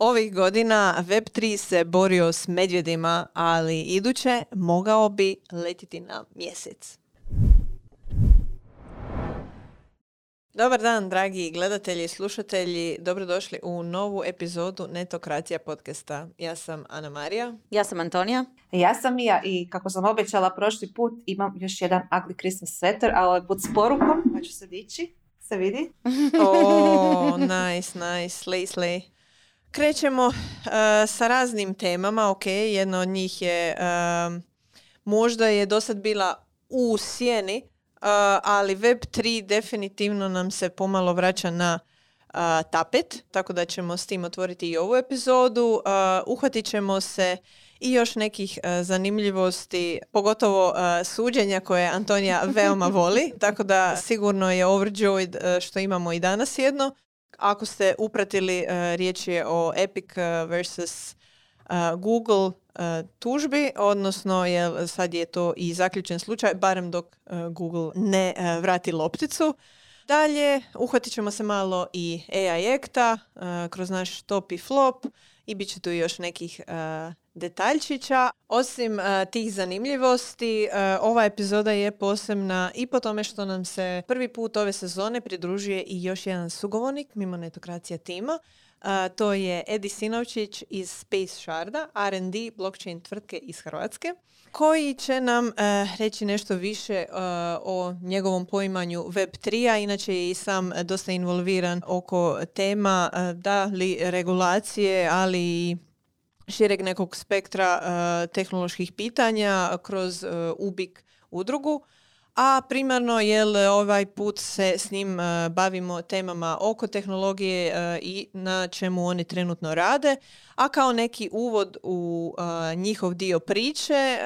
Ovih godina Web3 se borio s medvjedima, ali iduće mogao bi letiti na mjesec. Dobar dan, dragi gledatelji i slušatelji. Dobrodošli u novu epizodu Netokracija podcasta. Ja sam Ana Marija. Ja sam Antonija. Ja sam Mija i kako sam obećala prošli put imam još jedan ugly Christmas sweater, a ovaj put s porukom, pa ću se dići. Se vidi? O, nice, nice. Slay, slay. Krećemo uh, sa raznim temama, ok, jedna od njih je um, možda je do sad bila u sjeni, uh, ali Web3 definitivno nam se pomalo vraća na uh, tapet, tako da ćemo s tim otvoriti i ovu epizodu. Uh, uhvatit ćemo se i još nekih uh, zanimljivosti, pogotovo uh, suđenja koje Antonija veoma voli, tako da sigurno je overjoyed uh, što imamo i danas jedno. Ako ste upratili, uh, riječ je o Epic uh, versus uh, Google tužbi, odnosno je, sad je to i zaključen slučaj, barem dok Google ne vrati lopticu. Dalje, uhvatit ćemo se malo i AI Acta uh, kroz naš top i flop i bit će tu još nekih detaljčića. Osim uh, tih zanimljivosti, uh, ova epizoda je posebna i po tome što nam se prvi put ove sezone pridružuje i još jedan sugovornik mimo netokracija tima. Uh, to je Edi Sinovčić iz Space Sharda, R&D blockchain tvrtke iz Hrvatske, koji će nam reći nešto više o njegovom poimanju Web3-a. Inače je i sam dosta involviran oko tema da li regulacije, ali i šireg nekog spektra uh, tehnoloških pitanja kroz uh, UBIK udrugu. A primarno jel ovaj put se s njim uh, bavimo temama oko tehnologije uh, i na čemu oni trenutno rade. A kao neki uvod u uh, njihov dio priče,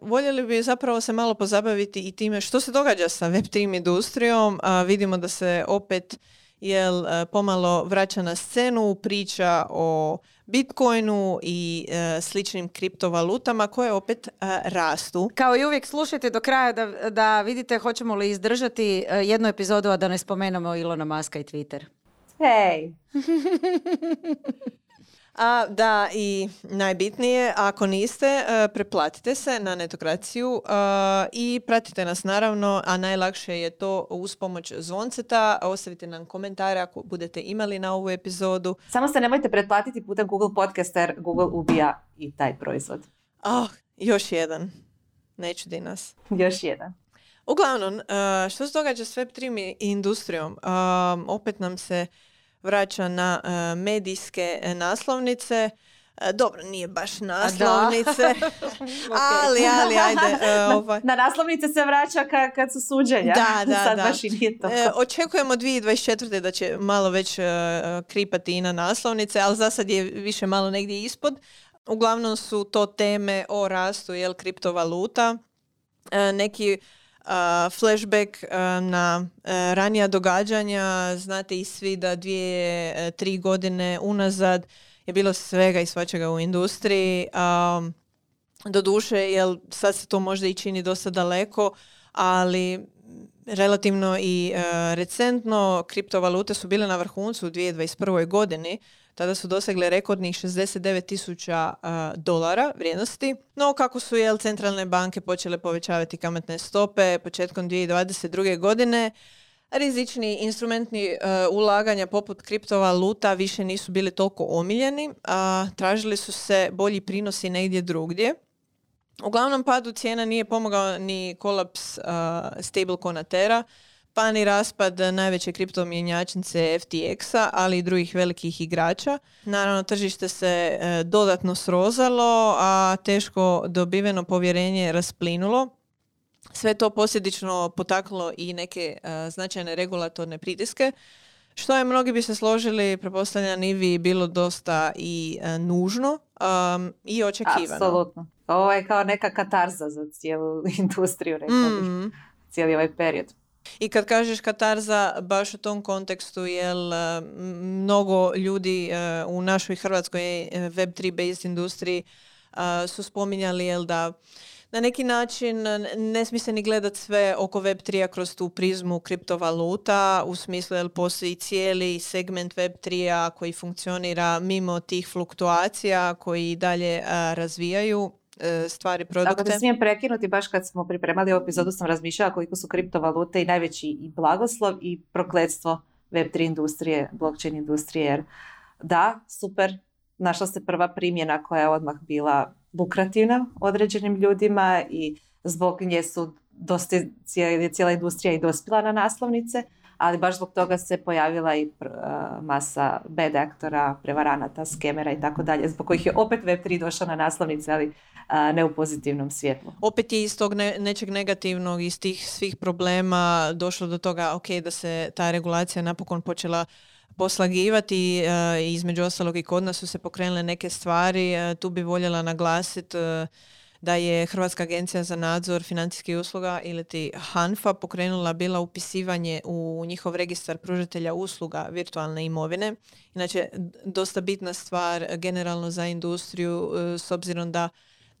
voljeli bi zapravo se malo pozabaviti i time što se događa sa Web3 industrijom. Vidimo da se opet jel uh, pomalo vraća na scenu priča o Bitcoinu i e, sličnim kriptovalutama koje opet e, rastu. Kao i uvijek slušajte do kraja da, da vidite hoćemo li izdržati e, jednu epizodu, a da ne spomenemo Ilona Maska i Twitter. Hej! A da i najbitnije, ako niste, e, preplatite se na netokraciju e, i pratite nas naravno, a najlakše je to uz pomoć zvonceta. Ostavite nam komentare ako budete imali na ovu epizodu. Samo se nemojte pretplatiti putem Google Podcast jer Google ubija i taj proizvod. Ah, još jedan. Ne čudi nas. Još jedan. Uglavnom, e, što se događa s Web3 industrijom? Opet nam se vraća na uh, medijske uh, naslovnice. Uh, dobro, nije baš naslovnice, ali, ali, ajde. ovaj. Na naslovnice se vraća ka, kad su suđenja. Da, da, Sad da. baš i nije to. očekujemo 2024. da će malo već kripati i na naslovnice, ali za sad je više malo negdje ispod. Uglavnom su to teme o rastu jel, kriptovaluta. neki flashback na ranija događanja, znate i svi da dvije, tri godine unazad je bilo svega i svačega u industriji. Um, doduše, jel sad se to možda i čini dosta daleko, ali relativno i recentno kriptovalute su bile na vrhuncu u 2021. godini tada su dosegle rekordnih 69 tisuća dolara vrijednosti. No, kako su jel, centralne banke počele povećavati kamatne stope početkom 2022. godine, rizični instrumentni uh, ulaganja poput kriptovaluta više nisu bili toliko omiljeni, a tražili su se bolji prinosi negdje drugdje. Uglavnom padu cijena nije pomogao ni kolaps uh, pa ni raspad najveće kriptomjenjačnice FTX-a, ali i drugih velikih igrača. Naravno, tržište se e, dodatno srozalo, a teško dobiveno povjerenje rasplinulo. Sve to posljedično potaklo i neke e, značajne regulatorne pritiske, što je mnogi bi se složili, pretpostavljam i vi, bilo dosta i e, nužno um, i očekivano. Apsolutno. Ovo je kao neka katarza za cijelu industriju, rekla bih. Mm. Cijeli ovaj period. I kad kažeš katarza, baš u tom kontekstu, jel e, mnogo ljudi e, u našoj hrvatskoj Web3 based industriji su spominjali jel da na neki način ne smije se ni gledati sve oko Web3 kroz tu prizmu kriptovaluta u smislu jer postoji cijeli segment Web3 koji funkcionira mimo tih fluktuacija koji dalje razvijaju. e, stvari, produkte. Ako te smijem prekinuti, baš kad smo pripremali ovu epizodu sam razmišljala koliko su kriptovalute i najveći i blagoslov i prokletstvo Web3 industrije, blockchain industrije, jer da, super, našla se prva primjena koja je odmah bila lukrativna određenim ljudima i zbog nje su dosta, cijela industrija i dospila na naslovnice, ali baš zbog toga se pojavila i masa bad aktora, prevaranata, skemera i tako dalje, zbog kojih je opet Web3 došao na naslovnice, ali ne u pozitivnom svjetlu. Opet je iz tog nečeg negativnog, iz tih svih problema došlo do toga ok, da se ta regulacija napokon počela poslagivati e, između ostalog i kod nas su se pokrenule neke stvari. E, tu bi voljela naglasiti e, da je Hrvatska agencija za nadzor financijskih usluga ili ti HANFA pokrenula bila upisivanje u njihov registar pružatelja usluga virtualne imovine. Inače, dosta bitna stvar generalno za industriju s obzirom da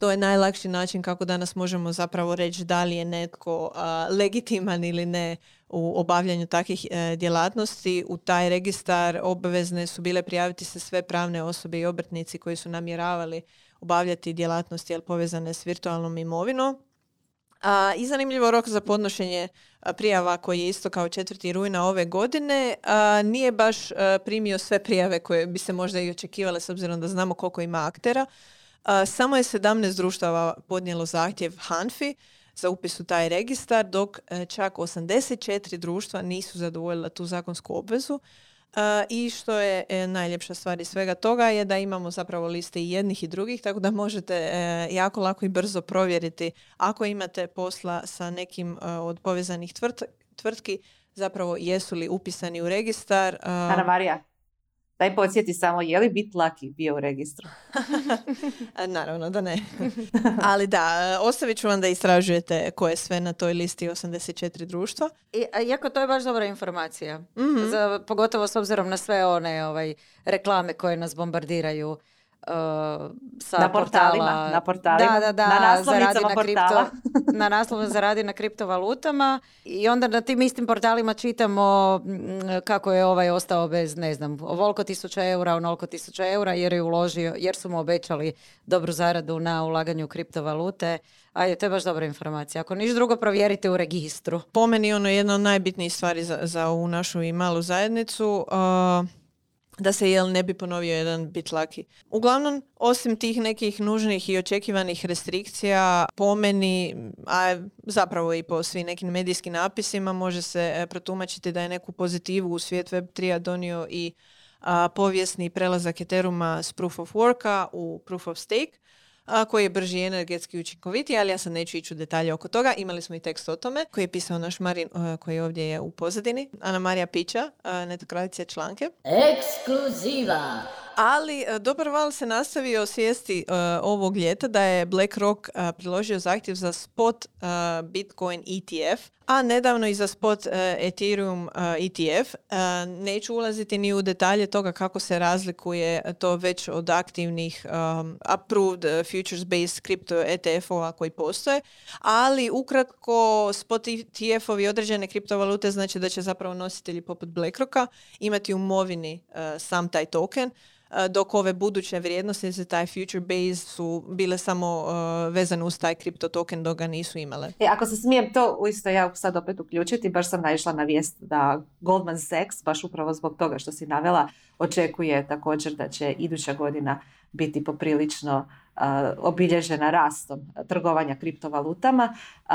to je najlakši način kako danas možemo zapravo reći da li je netko legitiman ili ne u obavljanju takvih e, djelatnosti. U taj registar obavezne su bile prijaviti se sve pravne osobe i obrtnici koji su namjeravali obavljati djelatnosti jel, povezane s virtualnom imovinom. A, I zanimljivo rok za podnošenje prijava koji je isto kao četvrti rujna ove godine nije baš primio sve prijave koje bi se možda i očekivale s obzirom da znamo koliko ima aktera. Samo je 17 društava podnijelo zahtjev Hanfi za upis u taj registar, dok e, čak 84 društva nisu zadovoljila tu zakonsku obvezu. I što je e, najljepša stvar iz svega toga je da imamo zapravo liste i jednih i drugih, tako da možete e, jako lako i brzo provjeriti ako imate posla sa nekim od povezanih tvrtki, zapravo jesu li upisani u registar. Ana Daj podsjeti samo, je li Bit Lucky bio u registru? Naravno da ne. Ali da, ostavit ću vam da istražujete ko je sve na toj listi 84 društva. I, iako to je baš dobra informacija. mm Za, pogotovo s obzirom na sve one ovaj, reklame koje nas bombardiraju Uh, sa na portalima, na portalima, da, da, da, na naslovnicama na kripto, na naslovno zaradi na kriptovalutama i onda na tim istim portalima čitamo mm, kako je ovaj ostao bez, ne znam, ovoliko tisuća eura, onoliko tisuća eura jer je uložio, jer su mu obećali dobru zaradu na ulaganju kriptovalute. Ajde, to je baš dobra informacija. Ako niš drugo, provjerite u registru. Po meni ono je jedna od najbitnijih stvari za, za ovu našu i malu zajednicu. Uh da se jel ne bi ponovio jedan bit laki. Uglavnom, osim tih nekih nužnih i očekivanih restrikcija, po meni, a zapravo i po svim nekim medijskim napisima, može se e, protumačiti da je neku pozitivu u svijet Web3 donio i povijesni prelazak Ethereuma s Proof of Worka u Proof of Stake a, koji je brži i energetski učinkovitiji, ali ja sad neću ići u detalje oko toga. Imali smo i tekst o tome koji je pisao naš Marin, koji ovdje je u pozadini. Ana Marija Pića, neto kraljice članke. Ekskluziva! Ali e, dobar val se nastavio svijesti uh, ovog ljeta da je BlackRock uh, priložio zahtjev za spot Bitcoin ETF, a nedavno i za spot Ethereum ETF. Neću ulaziti ni u detalje toga kako se razlikuje to već od aktivnih um, approved futures-based crypto ETF-ova koji postoje, ali ukratko spot ETF-ovi određene kriptovalute znači da će zapravo nositelji poput BlackRocka imati u movini sam taj token, dok ove buduće vrijednosti za taj future base su bile samo vezane uz taj kripto token dok ga nisu imale. E, ako se smijem to isto ja sad opet uključiti, baš sam naišla na vijest da Goldman Sachs, baš upravo zbog toga što si navela, očekuje također da će iduća godina biti poprilično uh, obilježena rastom trgovanja kriptovalutama. Uh,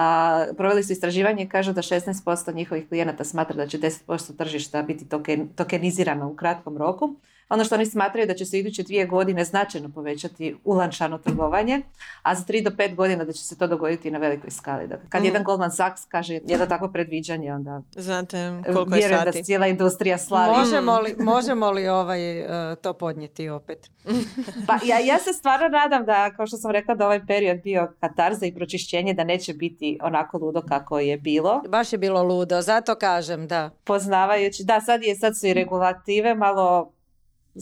proveli su istraživanje i kažu da 16% njihovih klijenata smatra da će 10% tržišta biti token, tokenizirano u kratkom roku. Ono što oni smatraju da će se iduće dvije godine značajno povećati ulančano trgovanje, a za tri do pet godina da će se to dogoditi na velikoj skali. Dakle, kad mm. jedan Goldman Sachs kaže jedno takvo predviđanje, onda Znate koliko je sati. da cijela industrija slavi. Možemo li, možemo li ovaj, uh, to podnijeti opet? pa ja, ja se stvarno nadam da, kao što sam rekla, da ovaj period bio katarza i pročišćenje, da neće biti onako ludo kako je bilo. Baš je bilo ludo, zato kažem, da. Poznavajući, da, sad, je, sad su i regulative malo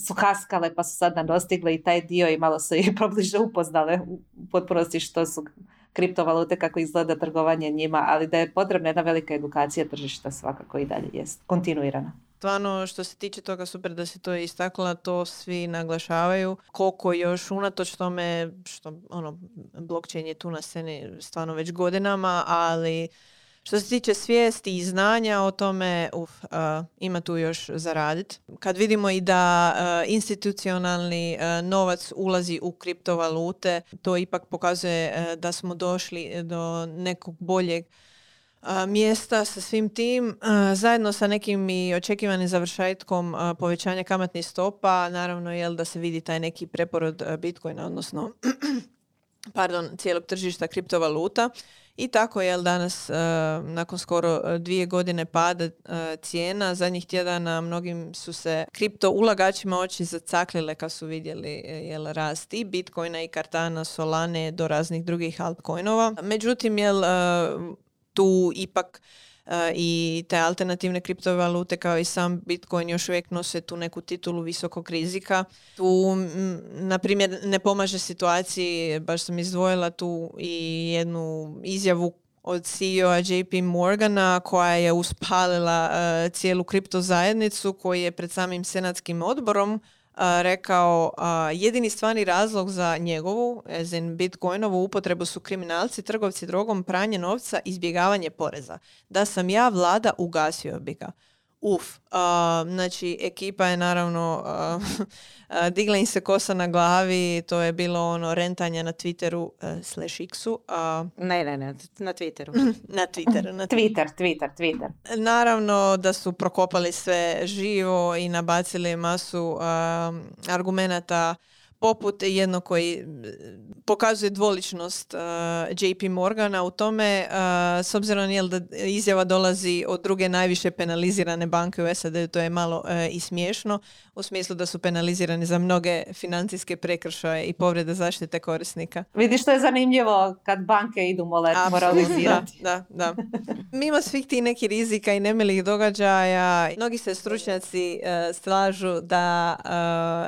su haskale pa su sad nam dostigle i taj dio i malo se i pobliže upoznale u potpunosti što su kriptovalute, kako izgleda trgovanje njima, ali da je potrebna jedna velika edukacija tržišta svakako i dalje jest, kontinuirana. Stvarno što se tiče toga super da si to istakla, to svi naglašavaju. Koliko još unatoč tome što ono, blockchain je tu na sceni stvarno već godinama, ali što se tiče svijesti i znanja o tome, uf, ima tu još za radit. Kad vidimo i da institucionalni novac ulazi u kriptovalute, to ipak pokazuje da smo došli do nekog boljeg mjesta sa svim tim, zajedno sa nekim i očekivanim završajtkom povećanja kamatnih stopa, naravno jel da se vidi taj neki preporod Bitcoina, odnosno pardon, cijelog tržišta kriptovaluta. I tako je danas nakon skoro dvije godine pada cijena zadnjih tjedana mnogim su se kripto ulagačima oči zacaklile kad su vidjeli jel rast i Bitcoina i Kartana, Solane do raznih drugih altcoinova. Međutim jel tu ipak i te alternativne kriptovalute kao i sam Bitcoin još uvijek nose tu neku titulu visokog rizika. Tu, na primjer, ne pomaže situaciji, baš sam izdvojila tu i jednu izjavu od CEO-a JP Morgana koja je uspalila uh, cijelu kripto zajednicu koji je pred samim senatskim odborom rekao jedini stvarni razlog za njegovu, in bitcoinovu upotrebu su kriminalci, trgovci drogom, pranje novca, izbjegavanje poreza. Da sam ja vlada, ugasio bi ga. Uf, znači ekipa je naravno uh, digla im se kosa na glavi, to je bilo ono rentanje na Twitteru uh, slash X-u. ne, ne, ne, na Twitteru. na Twitteru. Na Twitter, Twitter, Twitter. Naravno da su prokopali sve živo i nabacili masu argumenata poput jedno koji pokazuje dvoličnost uh, JP Morgana u tome, uh, s obzirom jel da izjava dolazi od druge najviše penalizirane banke u SAD, to je malo i smiješno, u smislu da su penalizirani za mnoge financijske prekršaje i povrede zaštite korisnika. Vidiš što je zanimljivo kad banke idu moralizirati. Da, da, da. Mimo svih tih nekih rizika i nemilih događaja, mnogi se stručnjaci slažu da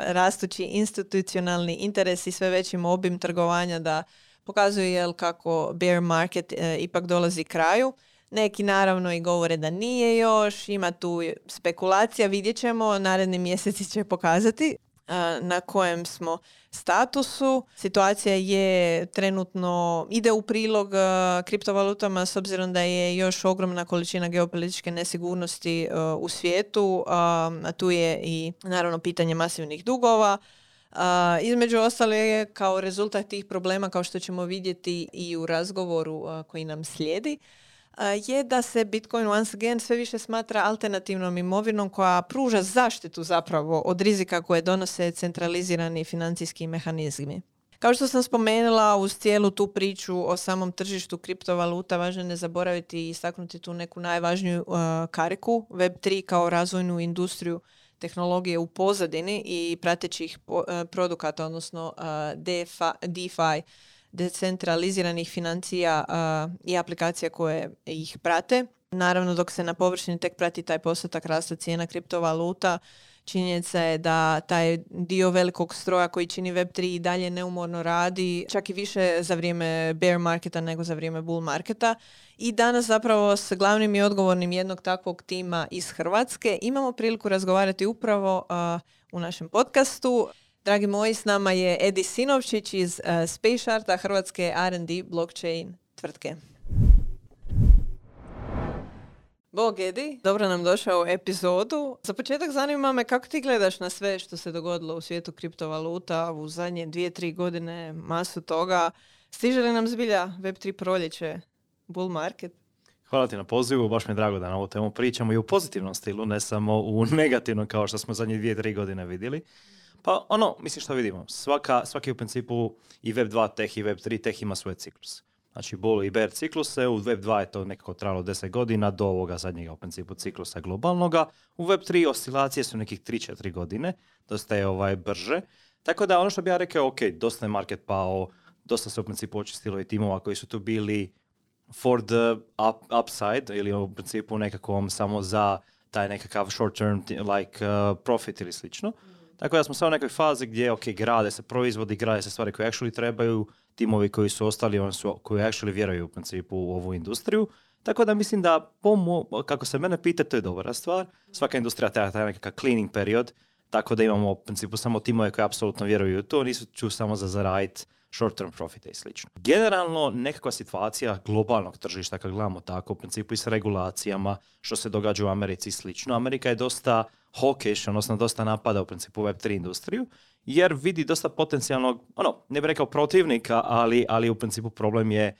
rastući institucionalni interes i sve većim obim trgovanja da pokazuje jel kako bear market e, ipak dolazi kraju. Neki naravno i govore da nije još, ima tu spekulacija, vidjet ćemo, naredni mjeseci će pokazati e, na kojem smo statusu. Situacija je trenutno, ide u prilog e, kriptovalutama s obzirom da je još ogromna količina geopolitičke nesigurnosti u svijetu, a tu je i naravno pitanje masivnih dugova, između ostalo je kao rezultat tih problema, kao što ćemo vidjeti i u razgovoru koji nam slijedi, je da se Bitcoin once again sve više smatra alternativnom imovinom koja pruža zaštitu zapravo od rizika koje donose centralizirani financijski mehanizmi. Kao što sam spomenula, uz cijelu tu priču o samom tržištu kriptovaluta važno je ne zaboraviti i istaknuti tu neku najvažniju kariku, Web3 kao razvojnu industriju tehnologije u pozadini i pratećih e, produkata, odnosno e, DeFi, decentraliziranih financija i aplikacija koje ih prate. Naravno, dok se na površini tek prati taj postotak rasta cijena kriptovaluta, Činjenica je da taj dio velikog stroja koji čini Web3 i dalje neumorno radi, čak i više za vrijeme bear marketa nego za vrijeme bull marketa. I danas zapravo s glavnim i odgovornim jednog takvog tima iz Hrvatske imamo priliku razgovarati upravo u našem podcastu. Dragi moji, s nama je Edi Sinovčić iz uh, Space Hrvatske R&D blockchain tvrtke. Bog Edi, dobro nam došao u epizodu. Za početak zanima me kako ti gledaš na sve što se dogodilo u svijetu kriptovaluta u zadnje dvije, tri godine, masu toga. Stiže li nam zbilja Web3 proljeće, bull market? Hvala ti na pozivu, baš mi je drago da na ovu temu pričamo i u pozitivnom stilu, ne samo u negativnom kao što smo zadnje dvije, tri godine vidjeli. Pa ono, mislim što vidimo, Svaka, svaki u principu i Web2 teh i Web3 teh ima svoj ciklus. Znači bull i bear cikluse, u Web 2 je to nekako trajalo 10 godina do ovoga zadnjega u principu ciklusa globalnoga. U Web 3 oscilacije su nekih 3-4 godine, dosta je ovaj brže. Tako da ono što bi ja rekao, ok, dosta je market pao, dosta se u principu očistilo i timova koji su tu bili for the upside ili u principu nekakvom samo za taj nekakav short term like uh, profit ili slično. Tako da smo sad u nekoj fazi gdje, ok, grade se proizvodi, grade se stvari koje actually trebaju, timovi koji su ostali, oni su, koji actually vjeruju u principu u ovu industriju. Tako da mislim da, po kako se mene pita, to je dobra stvar. Svaka industrija treba taj nekakav cleaning period, tako da imamo u principu samo timove koji apsolutno vjeruju u to, nisu ću samo za zaraditi short term profite i slično. Generalno, nekakva situacija globalnog tržišta, kad gledamo tako, u principu i s regulacijama, što se događa u Americi i slično. Amerika je dosta hawkish, odnosno dosta napada u principu Web3 industriju, jer vidi dosta potencijalnog, ono, ne bih rekao protivnika, ali, ali u principu problem je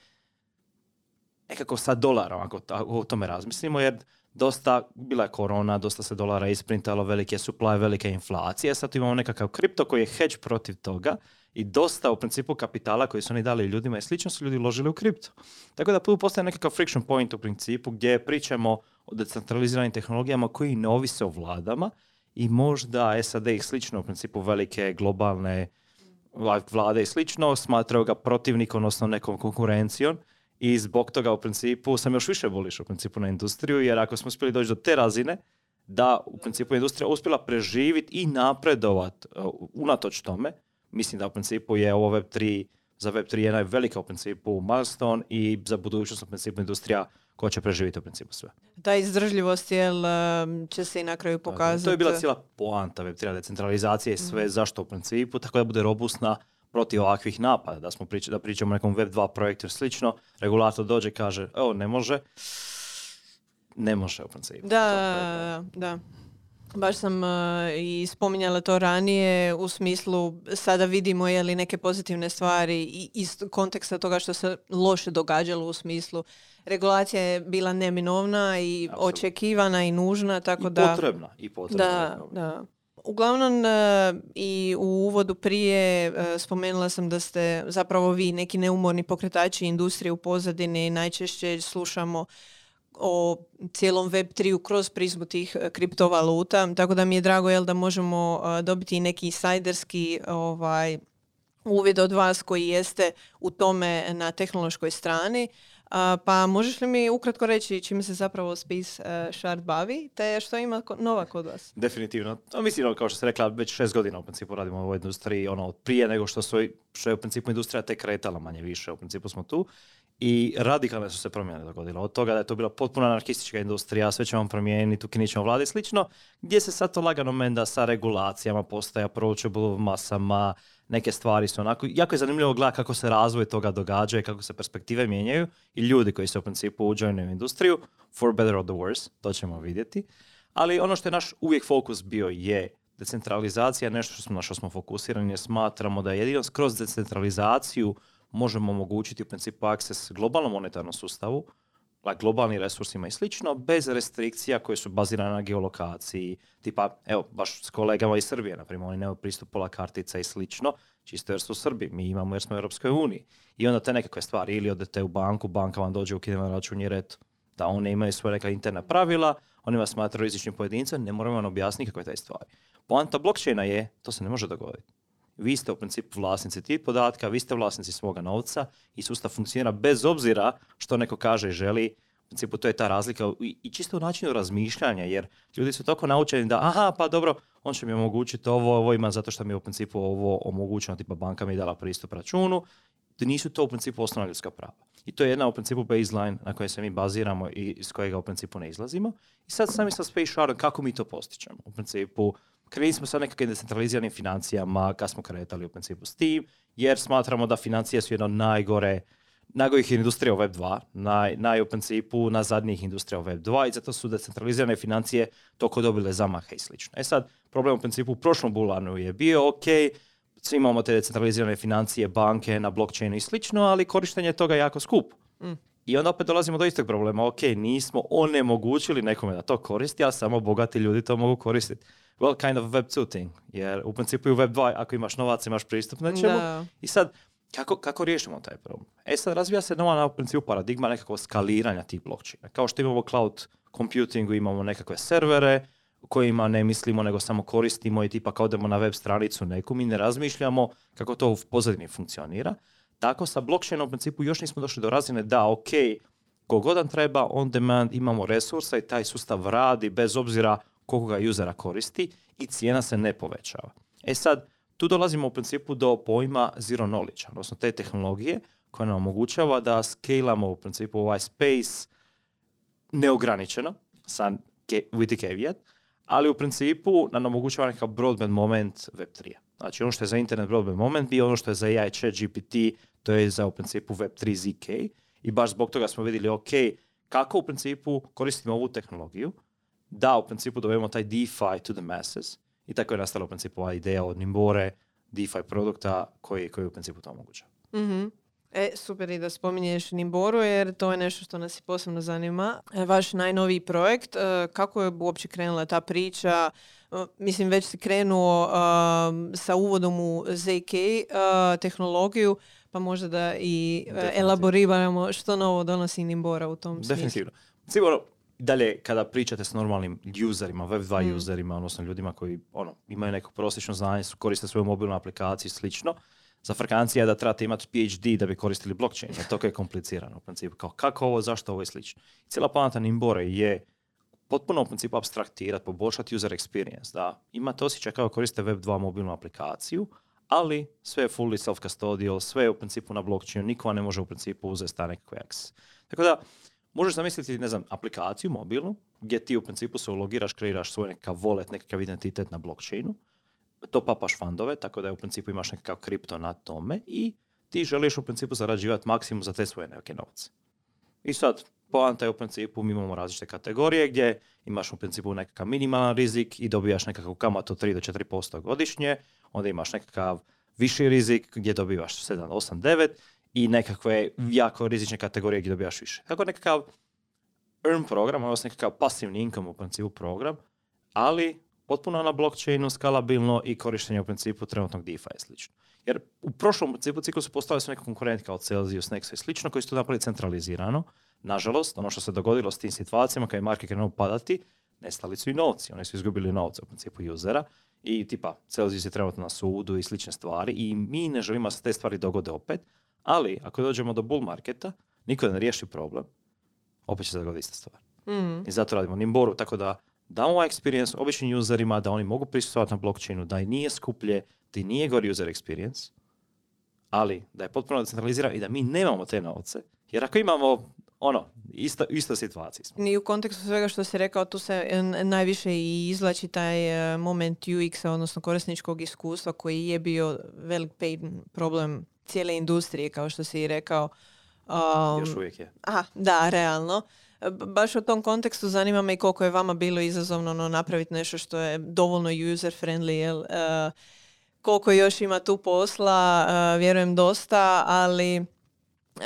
nekako sa dolarom, ako o tome razmislimo, jer dosta, bila je korona, dosta se dolara isprintalo, velike supply, velike inflacije, sad imamo nekakav kripto koji je hedge protiv toga i dosta u principu kapitala koji su oni dali ljudima i slično su ljudi uložili u kripto. Tako da tu postaje nekakav friction point u principu gdje pričamo o decentraliziranim tehnologijama koji ne ovise o vladama i možda SAD i slično u principu velike globalne vlade i slično smatraju ga protivnikom, odnosno nekom konkurencijom i zbog toga u principu sam još više voliš u principu na industriju jer ako smo uspjeli doći do te razine da u principu industrija uspjela preživiti i napredovat uh, unatoč tome, mislim da u principu je ovo Web3 za Web3 je velika u principu milestone i za budućnost u principu industrija koja će preživjeti u principu sve. Ta izdržljivost jel, um, će se i na kraju pokazati. To je bila cijela poanta Web3 decentralizacije i sve mhm. zašto u principu, tako da bude robustna protiv ovakvih napada, da smo da pričamo o nekom Web 2 projektu i slično, regulator dođe i kaže, evo ne može, ne može u principu. Da, da. Baš sam uh, i spominjala to ranije u smislu sada vidimo je li neke pozitivne stvari i iz konteksta toga što se loše događalo u smislu regulacija je bila neminovna i očekivana i nužna tako I da potrebna i potrebna. Da, da. Uglavnom e, i u uvodu prije e, spomenula sam da ste zapravo vi neki neumorni pokretači industrije u pozadini. Najčešće slušamo o cijelom Web3 kroz prizmu tih e, kriptovaluta, tako da mi je drago jel, da možemo dobiti i neki sajderski ovaj, uvid od vas koji jeste u tome na tehnološkoj strani pa možeš li mi ukratko reći čime se zapravo spis uh, Shard bavi, te što ima nova kod vas? Definitivno. To mislim, ono, kao što se rekla, već šest godina u principu radimo u ovoj industriji, ono, prije nego što, su, što je u principu industrija tek kretala manje više, u principu smo tu. I radikalne su se promjene dogodile. Od toga da je to bila potpuno anarhistička industrija, sve ćemo promijeniti, ukinit ćemo vlade i slično, gdje se sad to lagano menda sa regulacijama, postaje approachable masama, neke stvari su onako, jako je zanimljivo gledati kako se razvoj toga događa i kako se perspektive mijenjaju i ljudi koji se u principu uđaju u industriju, for better or the worse, to ćemo vidjeti. Ali ono što je naš uvijek fokus bio je decentralizacija, nešto što smo, na što smo fokusirani, smatramo da jedino kroz decentralizaciju možemo omogućiti u principu akses globalnom monetarnom sustavu, globalnim resursima i slično, bez restrikcija koje su bazirane na geolokaciji, tipa, evo, baš s kolegama iz Srbije, na primjer, oni nemaju pristup pola kartica i slično, čisto jer su Srbi, mi imamo jer smo u Europskoj uniji. I onda te nekakve stvari, ili odete u banku, banka vam dođe u vam račun jer eto, da oni imaju svoje neka interna pravila, oni vas smatraju rizičnim pojedincem, ne moramo vam objasniti kako je taj stvari. Poanta blockchaina je, to se ne može dogoditi vi ste u principu vlasnici tih podatka, vi ste vlasnici svoga novca i sustav funkcionira bez obzira što neko kaže i želi. U principu to je ta razlika i čisto u načinu razmišljanja, jer ljudi su toliko naučeni da aha, pa dobro, on će mi omogućiti ovo, ovo ima zato što mi je u principu ovo omogućeno, tipa banka mi je dala pristup računu, da nisu to u principu osnovna ljudska prava. I to je jedna u principu baseline na kojoj se mi baziramo i iz kojega u principu ne izlazimo. I sad sami sa Space Shard, kako mi to postičemo? U principu, krenuli smo sa nekakvim decentraliziranim financijama kad smo kretali u principu s tim, jer smatramo da financije su jedno najgore najgorih industrija u Web 2, naj, naj u principu na zadnjih industrija u Web 2 i zato su decentralizirane financije toko dobile zamaha i slično. E sad, problem u principu u prošlom bulanu je bio, ok, svi imamo te decentralizirane financije, banke na blockchainu i slično, ali korištenje toga je jako skup. Mm. I onda opet dolazimo do istog problema, ok, nismo onemogućili nekome da to koristi, a samo bogati ljudi to mogu koristiti well, kind of Web 2 thing. Jer u principu i u Web 2, ako imaš novac, imaš pristup nečemu. I sad, kako, kako riješimo taj problem? E sad, razvija se nova na principu paradigma nekakvog skaliranja tih blockchaina. Kao što imamo cloud computingu, imamo nekakve servere, u kojima ne mislimo nego samo koristimo i tipa kao idemo na web stranicu neku, mi ne razmišljamo kako to u pozadini funkcionira. Tako sa blockchainom u principu još nismo došli do razine da, ok, kogodan treba, on demand, imamo resursa i taj sustav radi bez obzira koliko ga usera koristi i cijena se ne povećava. E sad, tu dolazimo u principu do pojma zero knowledge, odnosno te tehnologije koja nam omogućava da skalamo u principu ovaj space neograničeno, sa with caveat, ali u principu nam omogućava nekakav broadband moment Web3. Znači ono što je za internet broadband moment bio ono što je za AI chat GPT, to je za u principu Web3 ZK i baš zbog toga smo vidjeli ok, kako u principu koristimo ovu tehnologiju da u principu dovedemo taj DeFi to the masses i tako je nastala u principu ova ideja od Nimbore, DeFi produkta koji, koji u principu to omogućava. Mhm. E, super i da spominješ Nimboru jer to je nešto što nas i posebno zanima. E, Vaš najnoviji projekt, e, kako je uopće krenula ta priča? E, Mislim, već si krenuo sa uvodom u ZK tehnologiju, pa možda da i elaboriramo što novo donosi Nimbora u tom smislu. Definitivno. Sigurno, dalje kada pričate s normalnim userima, Web2 Mm. userima, odnosno ljudima koji ono, imaju neko prosječno znanje, koriste svoju mobilnu aplikaciju i slično, za Frkancija je da trebate imati PhD da bi koristili blockchain, jer to je komplicirano u principu. Kao kako ovo, zašto ovo i slično. Cijela planeta Nimbore je potpuno u principu abstraktirati, poboljšati user experience, da imate osjećaj kao koriste Web2 mobilnu aplikaciju, ali sve je fully self-custodial, sve je u principu na blockchainu, niko ne može u principu uzeti ta nekakve access. Tako da, možeš zamisliti, ne znam, aplikaciju mobilnu, gdje ti u principu se ulogiraš, kreiraš svoj nekakav wallet, nekakav identitet na blockchainu, to papaš fandove, tako da u principu imaš nekakav kripto na tome i ti želiš u principu zarađivati maksimum za te svoje neke novce. I sad, poanta je u principu, mi imamo različite kategorije gdje imaš u principu nekakav minimalan rizik i dobijaš nekakvu kamatu od 3 do 4% godišnje, onda imaš nekakav viši rizik gdje dobivaš 7, 8, 9 i nekakve jako rizične kategorije gdje dobijaš više. Tako nekakav earn program, odnosno nekakav pasivni income u principu program, ali potpuno na blockchainu, skalabilno i korištenje u principu trenutnog DeFi i slično. Jer u prošlom principu ciklusu postavili su neki konkurenti kao Celsius, Nexo i slično koji su to napravili centralizirano. Nažalost, ono što se dogodilo s tim situacijama kad je market krenuo padati, nestali su i novci. Oni su izgubili novce u principu usera i tipa Celsius je trenutno na sudu i slične stvari i mi ne želimo da se te stvari dogode opet, ali ako dođemo do bull marketa, niko ne riješi problem, opet će se dogoditi ista stvar. Mhm. I zato radimo Nimboru, tako da damo ovaj experience običnim userima, da oni mogu prisustvovati na blockchainu, da i nije skuplje, da i nije gori user experience, ali da je potpuno decentraliziran i da mi nemamo te novce, jer ako imamo ono, ista, ista situacija smo. I u kontekstu svega što si rekao, tu se n- najviše i izlači taj e, moment UX-a, odnosno korisničkog iskustva koji je bio velik pain problem cijele industrije, kao što si i rekao. Um, Još uvijek je. Aha, da, realno. Baš u tom kontekstu zanima me i koliko je vama bilo izazovno no, napraviti nešto što je dovoljno user friendly, jel? E, koliko još ima tu posla, e, vjerujem dosta, ali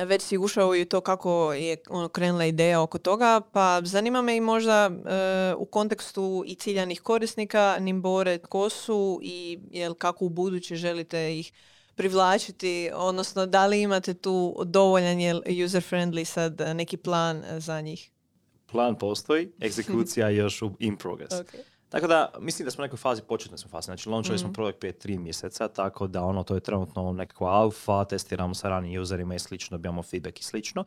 već si ušao i u to kako je ono, krenula ideja oko toga, pa zanima me i možda e, u kontekstu i ciljanih korisnika Nimbore, tko su i jel, kako u buduće želite ih privlačiti, odnosno da li imate tu dovoljan jel, user friendly sad e, neki plan e, za njih? Plan postoji, egzekucija je još u in progress. Okay. Tako da, mislim da smo u nekoj fazi, početnoj smo fazi. Znači, launchali smo projekt prije tri mjeseca, tako da ono, to je trenutno nekakva alfa, testiramo sa ranim userima i slično, dobijamo feedback i slično.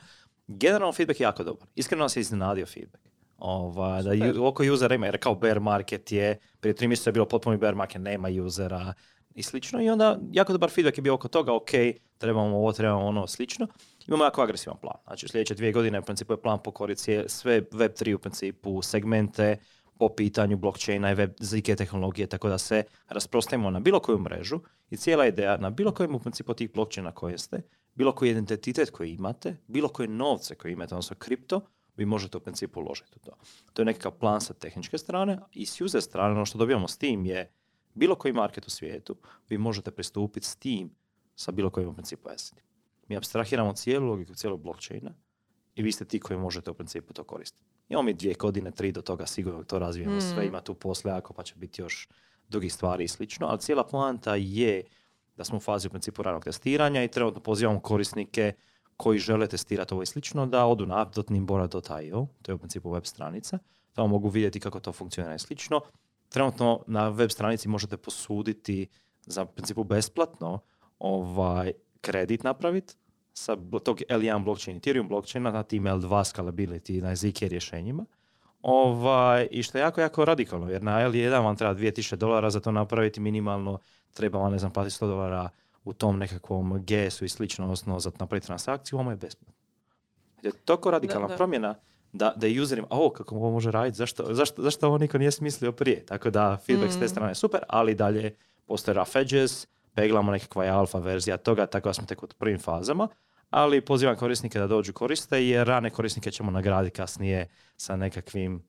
Generalno feedback je jako dobar. Iskreno nas je iznenadio feedback. Ova, da oko usera ima, jer kao bear market je, prije tri mjeseca je bilo potpuno bear market, nema usera i slično. I onda jako dobar feedback je bio oko toga, ok, trebamo ovo, trebamo ono, slično. Imamo jako agresivan plan. Znači, u sljedeće dvije godine u principu je plan pokoriti sve Web3 u principu segmente, po pitanju blockchaina i web ZK tehnologije, tako da se rasprostajemo na bilo koju mrežu i cijela ideja na bilo kojem u principu tih blockchaina koje ste, bilo koji identitet koji imate, bilo koje novce koje imate, odnosno kripto, vi možete u principu uložiti u to. To je nekakav plan sa tehničke strane i s user strane, ono što dobijamo s tim je bilo koji market u svijetu, vi možete pristupiti s tim sa bilo kojim u principu assetima. Mi abstrahiramo cijelu logiku cijelog blockchaina i vi ste ti koji možete u principu to koristiti. Imamo mi dvije godine, tri do toga sigurno to razvijemo sve, ima tu poslije jako pa će biti još drugih stvari i slično, ali cijela poanta je da smo u fazi u principu ranog testiranja i trenutno pozivamo korisnike koji žele testirati ovo i slično da odu na app.nimbora.io, to je u principu web stranica, tamo mogu vidjeti kako to funkcionira i slično. Trenutno na web stranici možete posuditi za principu besplatno ovaj kredit napraviti sa tog L1 blockchain, Ethereum blockchaina na tim L2 scalability na ZK rješenjima. Ovaj, I što je jako, jako radikalno, jer na L1 vam treba 2000 dolara za to napraviti minimalno, treba vam, ne znam, platiti 100 dolara u tom nekakvom GS-u i slično, odnosno za napraviti transakciju, ovo je besplatno. Je toliko radikalna Da, da. promjena da, da userima, a o, kako ovo može raditi, zašto, zašto, zašto ovo niko nije smislio prije? Tako da feedback s te Mm. strane je super, ali dalje postoje rough edges, peglamo nekakva je alfa verzija toga, tako da smo tek u prvim fazama, ali pozivam korisnike da dođu koriste, jer rane korisnike ćemo nagraditi kasnije sa nekakvim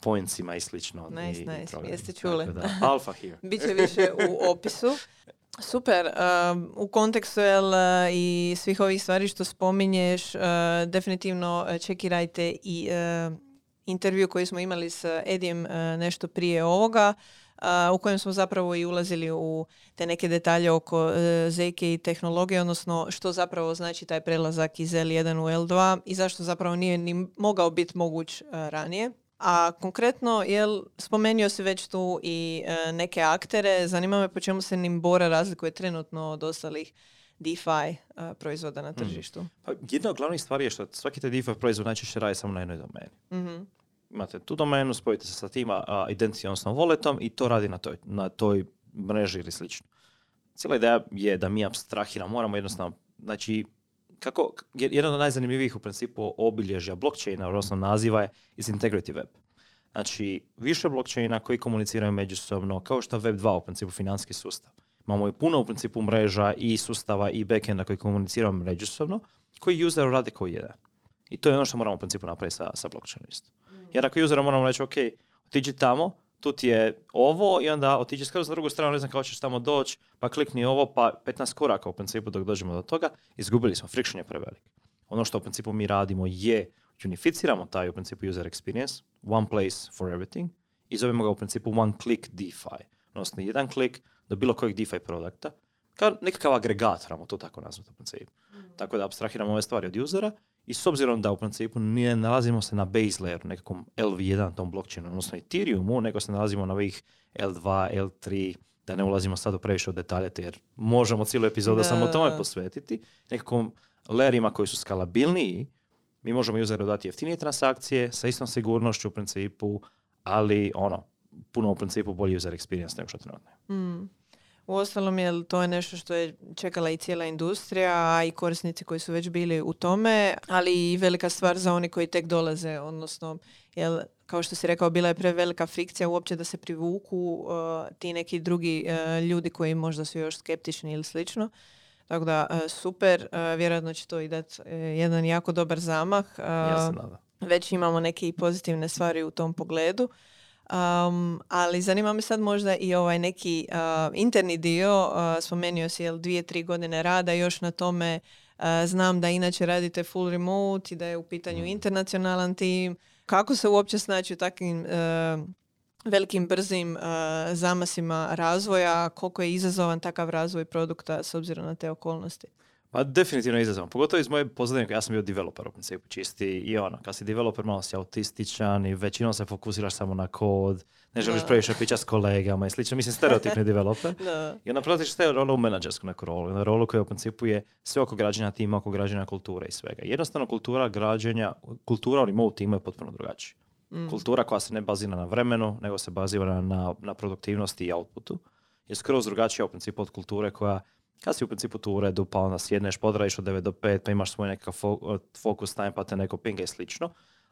pointsima i slično. Nice, i, nice. Jeste čuli? Da, alfa here. Biće više u opisu. Super, u kontekstu jel, uh, i svih ovih stvari što spominješ, uh, definitivno uh, čekirajte i intervju koji smo imali s Edijem nešto prije ovoga, u kojem smo zapravo i ulazili u te neke detalje oko zeke i tehnologije, odnosno što zapravo znači taj prelazak iz L1 u L2 i zašto zapravo nije ni mogao biti moguć ranije. A konkretno, jel, spomenuo si već tu i e, neke aktere, zanima me po čemu se Nimbora razlikuje trenutno od ostalih DeFi e, proizvoda na tržištu. Pa, jedna od glavnih stvari je što svaki taj DeFi proizvod najčešće radi samo na jednoj domeni. Mhm. Imate tu domenu, spojite se sa tim identity, odnosno walletom i to radi na toj, na toj mreži ili slično. Cijela ideja je da mi abstrahiramo, moramo jednostavno, znači, kako, jedan od najzanimljivijih u principu obilježja blockchaina, odnosno naziva je is integrity web. Znači, više blockchaina koji komuniciraju međusobno, kao što Web 2 u principu financijski sustav. Imamo i puno u principu mreža i sustava i backenda koji komuniciraju međusobno, koji user rade kao jedan. I to je ono što moramo u principu napraviti sa, sa blockchainom isto. Jer ako useru moramo reći, ok, otiđi tamo, tu ti je ovo i onda otiđi skroz na drugu stranu, ne znam kako ćeš tamo doći, pa klikni ovo, pa 15 koraka u principu dok dođemo do toga, izgubili smo, friction je prevelik. Ono što u principu mi radimo je unificiramo taj u principu user experience, one place for everything, i zovemo ga u principu one click DeFi. Odnosno, jedan klik do bilo kojeg DeFi produkta, kao nekakav agregator, ajmo to tako nazvati u principu. Tako da abstrahiramo ove stvari od usera i s obzirom da u principu ne nalazimo se na base layeru, nekakvom LV1 tom blockchainu, odnosno Ethereumu, nego se nalazimo na ovih L2, L3, da ne ulazimo sad u previše u detalje, jer možemo cijelu epizodu Da. samo tome posvetiti, nekakvom layerima koji su skalabilniji, mi možemo useru dati jeftinije transakcije sa istom sigurnošću u principu, ali ono, puno u principu bolji user experience nego što trenutno je. Mm. Uostalom, jel, to je nešto što je čekala i cijela industrija, a i korisnici koji su već bili u tome, ali i velika stvar za oni koji tek dolaze, odnosno, jel, kao što si rekao, bila je prevelika frikcija uopće da se privuku uh, ti neki drugi uh, ljudi koji možda su još skeptični ili slično. Tako da, uh, super, uh, vjerojatno će to i dati uh, jedan jako dobar zamah. Uh, Ja se nadam. već imamo neke i pozitivne stvari u tom pogledu. Um, ali zanima me sad možda i ovaj neki uh, interni dio, uh, spomenuo si jel dvije, tri godine rada još na tome, uh, znam da inače radite full remote i da je u pitanju internacionalan tim. Kako se uopće snaći u takvim uh, velikim, brzim uh, zamasima razvoja, koliko je izazovan takav razvoj produkta s obzirom na te okolnosti? Pa definitivno izazovno. Pogotovo iz moje pozadine, ja sam bio developer u principu čisti i ono, kad si developer malo si autističan i većinom se fokusiraš samo na kod, ne želiš Da. previše pričati s kolegama i slično, mislim stereotipni developer. Da. I onda prelaziš te role u menadžersku neku rolu, na rolu koja u principu je sve oko građenja tima, oko građenja kulture i svega. Jednostavno kultura građenja, kultura u remote timu je potpuno drugačija. Kultura koja se ne bazira na vremenu, nego se bazira na, na produktivnosti i outputu, je skroz drugačija u principu od kulture koja kad si u principu tu uredu, pa onda sjedneš, podradiš od 9 do 5, pa imaš svoj nekakav fo- fokus time, pa te neko pinga i slično.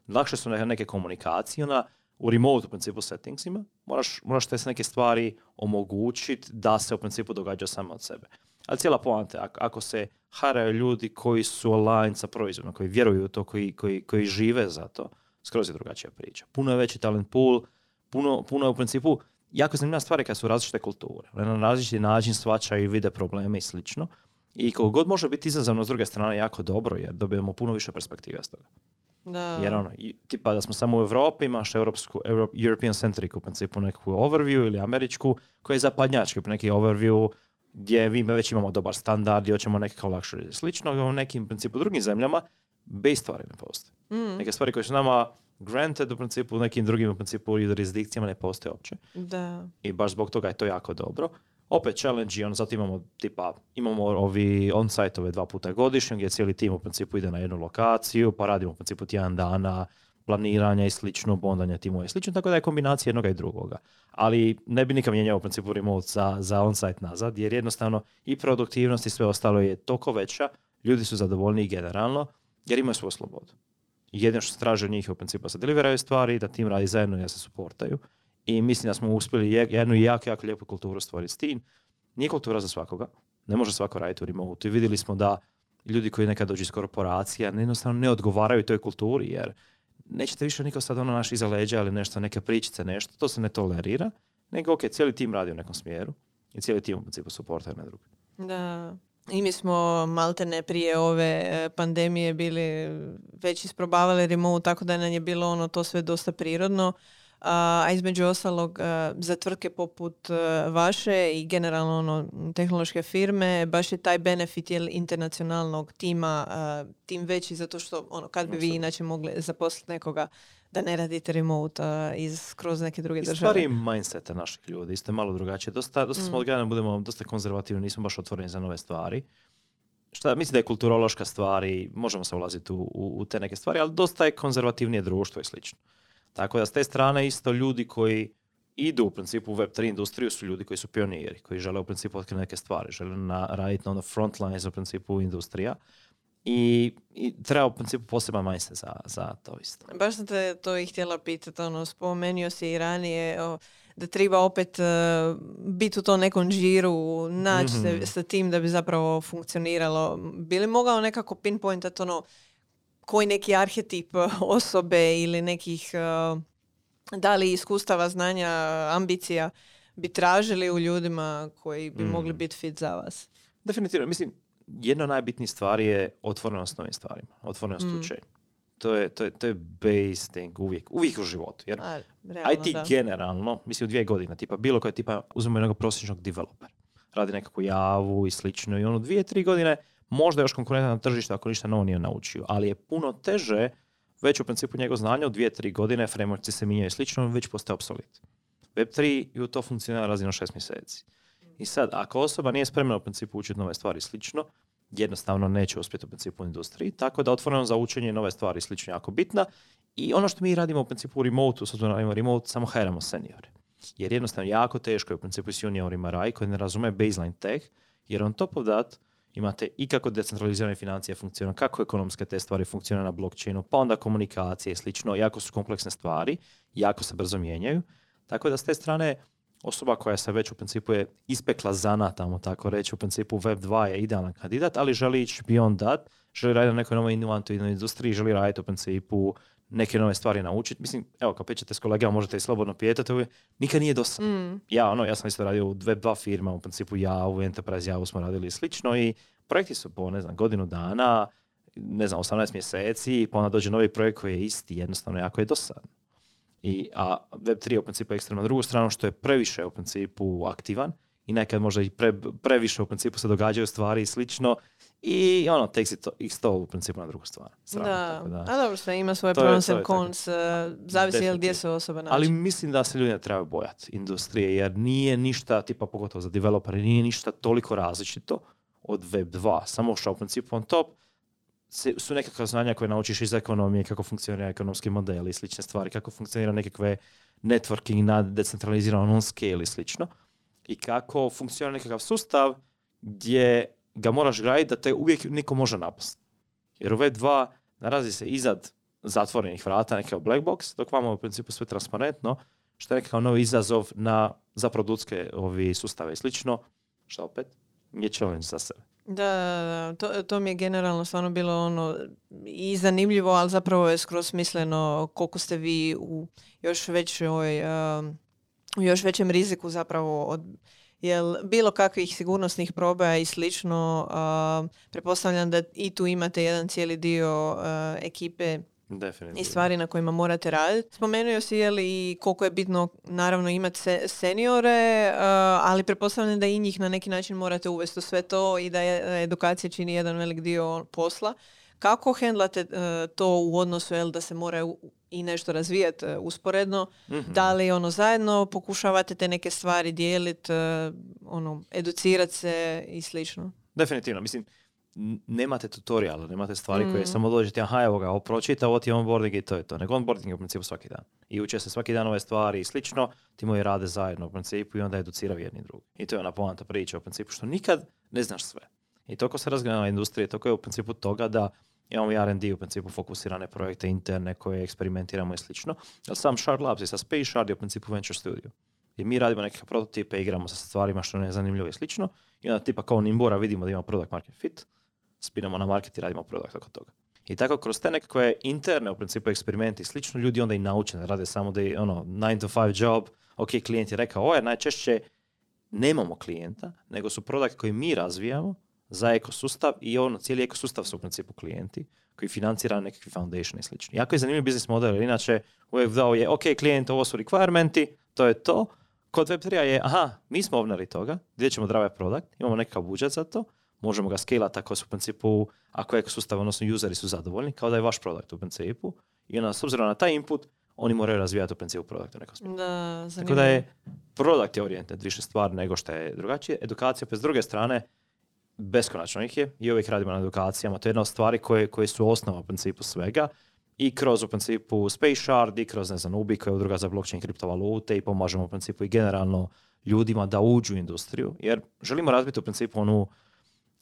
Lakše su neke, komunikacije, onda u remote u principu settingsima moraš, moraš te neke stvari omogućiti da se u principu događa samo od sebe. Ali cijela poanta, ako, se haraju ljudi koji su aligned sa proizvodom, koji vjeruju u to, koji, koji, koji žive za to, skroz je drugačija priča. Puno je veći talent pool, puno, puno je u principu jako zanimljiva stvar je kad su različite kulture. Na različiti način svačaju i vide probleme i slično. I koliko god može biti izazovno s druge strane jako dobro, jer dobijemo puno više perspektive s toga. Da. Jer ono, tipa da smo samo u Europi, imaš europsku, Euro- European centric u principu neku overview ili američku, koja je zapadnjački, neki overview gdje mi već imamo dobar standard i hoćemo nekakav luxury. Slično u nekim principu drugim zemljama, base stvari ne postoje. Mm, Neke stvari koje su nama granted u principu, u nekim drugim u principu jurisdikcijama ne postoje uopće. da. I baš zbog toga je to jako dobro. Opet challenge i on zato imamo tipa, imamo ovi on-site-ove dva puta godišnje gdje cijeli tim u principu ide na jednu lokaciju, pa radimo u principu tjedan dana, planiranja i slično, bondanja timova i slično, tako da je kombinacija jednoga i drugoga. Ali ne bi nikam mijenjao u principu remote za, za on-site nazad, jer jednostavno i produktivnost i sve ostalo je toliko veća, ljudi su zadovoljniji generalno, jer imaju svoju slobodu. Jedino što se traži od njih je u principu se deliveraju stvari, da tim radi zajedno i da se suportaju. I mislim da smo uspjeli jednu jako, jako lijepu kulturu stvoriti s tim. Nije kultura za svakoga, ne može svako raditi u remote. I vidjeli smo da ljudi koji nekad dođu iz korporacija jednostavno ne odgovaraju toj kulturi, jer nećete više niko sad ono naš iza leđa ili nešto, neke pričice, nešto, to se ne tolerira, nego ok, cijeli tim radi u nekom smjeru i cijeli tim u principu suportaju na drugi. Da, i mi smo maltene prije ove e, pandemije bili već isprobavali remote, tako da nam je bilo ono to sve dosta prirodno a između ostalog za tvrtke poput vaše i generalno ono, tehnološke firme baš je taj benefit jel, internacionalnog tima tim veći zato što ono, kad bi vi inače mogli zaposliti nekoga da ne radite remote iz kroz neke druge države. Stvari mindseta naših ljudi isto je malo drugačije. Dosta, dosta smo mm. budemo dosta konzervativni, nismo baš otvoreni za nove stvari. Šta, mislim da je kulturološka stvar i možemo se ulaziti u, u, u te neke stvari, ali dosta je konzervativnije društvo i slično. Tako da s te strane isto ljudi koji idu u principu u Web3 industriju su ljudi koji su pioniri, koji žele u principu otkriti neke stvari, žele na, raditi na ono front lines u principu industrija. I, i treba u principu poseban mindset za, za to isto. Baš sam te to i htjela pitati, ono, spomenio si i ranije da treba opet uh, biti u tom nekom džiru, naći se mhm. sa tim da bi zapravo funkcioniralo. Bili mogao nekako pinpointat ono, koji neki arhetip eh, osobe ili nekih eh, da li iskustava, znanja, ambicija bi tražili u ljudima koji bi mm. mogli biti fit za vas? Definitivno. Mislim, jedna od najbitnijih stvari je otvorenost novim stvarima. Otvorenost mm. učenja. To je, to, je, to je base thing uvijek, uvijek u životu. Jer A, realno, IT da. generalno, mislim u dvije godine, tipa bilo koje tipa uzmemo jednog prosječnog developera. Radi nekakvu javu i slično i ono dvije, tri godine možda još konkurentan na tržištu ako ništa novo nije naučio, ali je puno teže već u principu njegov znanje u dvije, tri godine, frameworkci se mijenjaju slično, već postaje obsolit. Web3 ju to funkcionira razino šest mjeseci. I sad, ako osoba nije spremna u principu učiti nove stvari slično, jednostavno neće uspjeti u principu industriji, tako da otvoreno za učenje nove stvari slično jako bitna. I ono što mi radimo u principu u remote, s obzirom remote, samo hajramo seniore. Jer jednostavno jako teško je u principu s juniorima raj koji ne razume baseline tech, jer on top of that imate i kako decentralizirane financije funkcioniraju, kako ekonomske te stvari funkcioniraju na blockchainu, pa onda komunikacije i slično, jako su kompleksne stvari, jako se brzo mijenjaju. Tako da s te strane osoba koja se već u principu je ispekla zana, tamo tako reći, u principu Web2 je idealan kandidat, ali želi ići beyond that, želi raditi na nekoj novoj inovativnoj industriji, želi raditi u principu neke nove stvari naučiti. Mislim, evo, kao pričate s kolegama, možete i slobodno pijetati, nikad nije dosta. Mm. Ja, ono, ja sam isto radio u dve, dva firma, u principu ja, u Enterprise ja smo radili slično i projekti su po, ne znam, godinu dana, ne znam, 18 mjeseci, pa onda dođe novi projekt koji je isti, jednostavno jako je dosadan. I, a Web3 je u principu ekstremno drugu stranu, što je previše u principu aktivan i nekad možda i pre, previše u principu se događaju stvari i slično i ono, takes it, ih to u principu na drugu stvar. da. da. A dobro, sve ima svoje pros and cons, uh, zavisi je gdje se osoba naći. Ali mislim da se ljudi ne trebaju bojati industrije, jer nije ništa, tipa pogotovo za developere, nije ništa toliko različito od Web 2. Samo što u principu on top su nekakva znanja koje naučiš iz ekonomije, kako funkcionira ekonomski model i slične stvari, kako funkcionira nekakve networking na decentraliziranom on scale i slično. I kako funkcionira nekakav sustav gdje ga moraš graditi da te uvijek niko može napasti. Jer u V2 narazi se izad zatvorenih vrata, nekakav black box, dok vamo u principu sve transparentno, što je nekakav novi izazov na, za produktske ovi sustave i slično, što opet je challenge za sebe. Da, to, to mi je generalno stvarno bilo ono i zanimljivo, ali zapravo je skroz smisleno koliko ste vi u još većoj, um, u još većem riziku zapravo od Jel bilo kakvih sigurnosnih probaja i slično, uh, pretpostavljam da i tu imate jedan cijeli dio uh, ekipe i stvari na kojima morate raditi. Spomenuo si je li koliko je bitno naravno imati se, seniore, uh, ali pretpostavljam da i njih na neki način morate uvesti u sve to i da je, edukacija čini jedan velik dio posla. Kako hendlate uh, to u odnosu jel, da se moraju i nešto razvijati uh, usporedno? mm Da li ono zajedno pokušavate te neke stvari dijeliti, ono, educirati se i slično? Definitivno. Mislim, nemate tutoriala, nemate stvari koje Mm. samo dođete, aha, evo ga, pročita, ovo ti je onboarding i to je to. Nego onboarding je u principu svaki dan. I uče se svaki dan ove stvari i slično, ti moji rade zajedno u principu i onda educiraju jedni drugi. I to je ona poanta priča u principu, što nikad ne znaš sve. I toliko se razgledala industrija, toliko je u principu toga da imamo i R&D u principu fokusirane projekte interne koje eksperimentiramo i slično. Ali sam Shard Labs i sa Space Shard je u principu venture studio. I mi radimo neke prototipe, igramo sa stvarima što je zanimljivo i slično. I onda tipa kao Nimbora vidimo da ima product market fit, spinamo na market i radimo product oko toga. I tako kroz te nekakve interne u principu eksperimenti i slično ljudi onda i nauče da rade samo da je ono 9 to 5 job, ok, klijent je rekao ovo, jer najčešće nemamo klijenta, nego su produkt koji mi razvijamo za ekosustav i ono, cijeli ekosustav su u principu klijenti koji financira nekakvi foundation i slično. Jako je zanimljiv biznis model, jer inače uvijek dao je, ok, klijent, ovo su requirementi, to je to. Kod Web3 je, aha, mi smo ovnari toga, gdje ćemo drave produkt, imamo nekakav budžet za to, možemo ga skalati ako su u principu, ako ekosustav, odnosno useri su zadovoljni, kao da je vaš produkt u principu. I onda, s obzirom na taj input, oni moraju razvijati u principu produkt u nekom smislu. Da, Tako da je product je orijented više stvar nego što je drugačije. Edukacija, pa s druge strane, beskonačno ih je i uvijek radimo na edukacijama. To je jedna od stvari koje, koje su osnova u principu svega. I kroz u principu Space Shard i kroz, ne znam, Ubi koja je udruga za blockchain kriptovalute i pomažemo u principu i generalno ljudima da uđu u industriju. Jer želimo razbiti u principu onu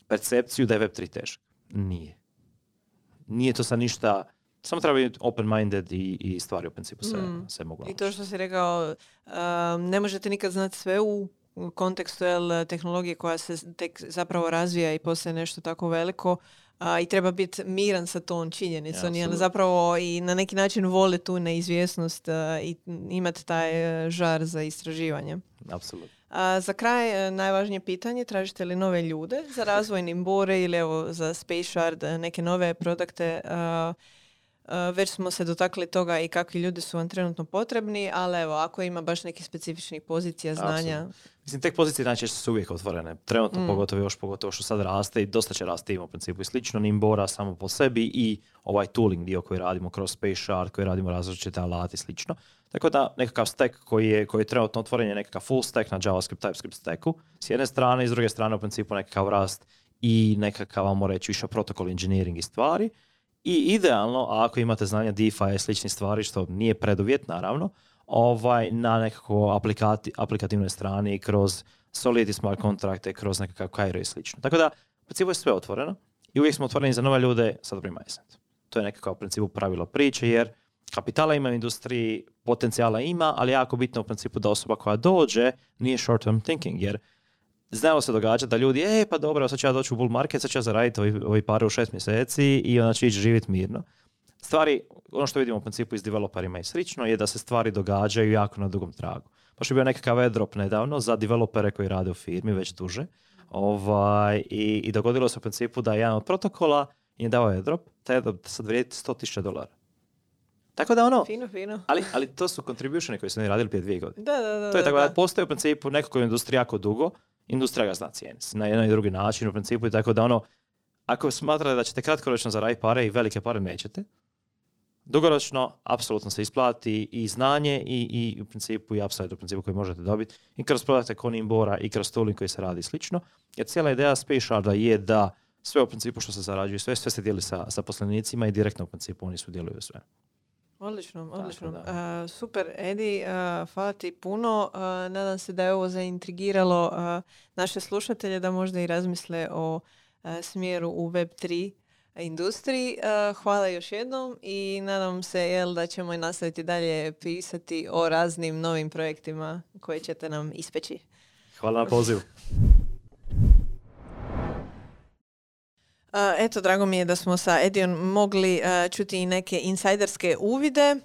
percepciju da je Web3 težak. Nije. Nije to sad ništa, samo treba biti open-minded i, i stvari u principu se, Mm. se mogu I to naučiti. što si rekao, um, ne možete nikad znati sve u u kontekstu jel, tehnologije koja se tek zapravo razvija i postaje nešto tako veliko a, i treba biti miran sa tom činjenicom, jer zapravo i na neki način voli tu neizvjesnost a, i imati taj e, žar za istraživanje. Apsolutno. A za kraj, e, najvažnije pitanje, tražite li nove ljude za razvoj Nimbore ili evo za Space Shard e, neke nove produkte? A, već smo se dotakli toga i kakvi ljudi su vam trenutno potrebni, ali evo, ako ima baš nekih specifičnih pozicija, znanja, Mislim, tek pozicije najčešće su uvijek otvorene. Trenutno Mm. pogotovo još pogotovo što sad raste i dosta će rasti tim u principu i slično. Nimbora samo po sebi i ovaj tooling dio koji radimo kroz Space Shard, koji radimo različite alati i slično. Tako da nekakav stack koji je, koji je trenutno otvoren je nekakav full stack na JavaScript, TypeScript stacku. S jedne strane i s druge strane u principu nekakav rast i nekakav, vamo reći, više protokol engineering i stvari. I idealno, ako imate znanja DeFi i sličnih stvari, što nije preduvjet naravno, ovaj, na nekako aplikati, aplikativnoj strani kroz Solidity smart kontrakte, kroz nekakav Cairo i slično. Tako da, u principu je sve otvoreno i uvijek smo otvoreni za nove ljude sa dobrim mindset. To je nekako u principu pravilo priče, jer kapitala ima u industriji, potencijala ima, ali jako bitno u principu da osoba koja dođe nije short term thinking, jer znalo se događa da ljudi, e pa dobro, sad ću ja doći u bull market, sad ću ja zaraditi ovi, ovi pare u šest mjeseci i onda ću ići živjeti mirno. Stvari, ono što vidimo u principu i s developerima i slično, je da se stvari događaju jako na dugom tragu. Baš je bio nekakav airdrop nedavno za developere koji rade u firmi već duže. Ovaj, i, I dogodilo se u principu da je jedan od protokola je dao airdrop, taj airdrop sad vrijedi 100.000 dolara. Tako da ono, fino, fino. ali, ali to su contributioni koji su oni radili prije dvije godine. Da, da, da. To je tako da da. postoji u principu neko koji je industriji jako dugo, industrija ga zna cijeniti na jedan i drugi način u principu i tako da ono, ako smatrate da ćete kratkoročno zaraditi pare i velike pare nećete, dugoročno apsolutno se isplati i znanje i, i u principu i upside u principu koji možete dobiti i kroz produkte kao Nimbora i kroz tooling koji se radi slično. Jer cijela ideja Space je da sve u principu što se zarađuje, sve, sve se dijeli sa, sa poslenicima i direktno u principu oni sudjeluju sve. Odlično, odlično. da. A, super, Edi, a, hvala ti puno. A, nadam se da je ovo zaintrigiralo naše slušatelje da možda i razmisle o smjeru u Web3 industriji. Hvala još jednom i nadam se jel, da ćemo i nastaviti dalje pisati o raznim novim projektima koje ćete nam ispeći. Hvala na pozivu. Eto, drago mi je da smo sa Edijom mogli čuti i neke insajderske uvide.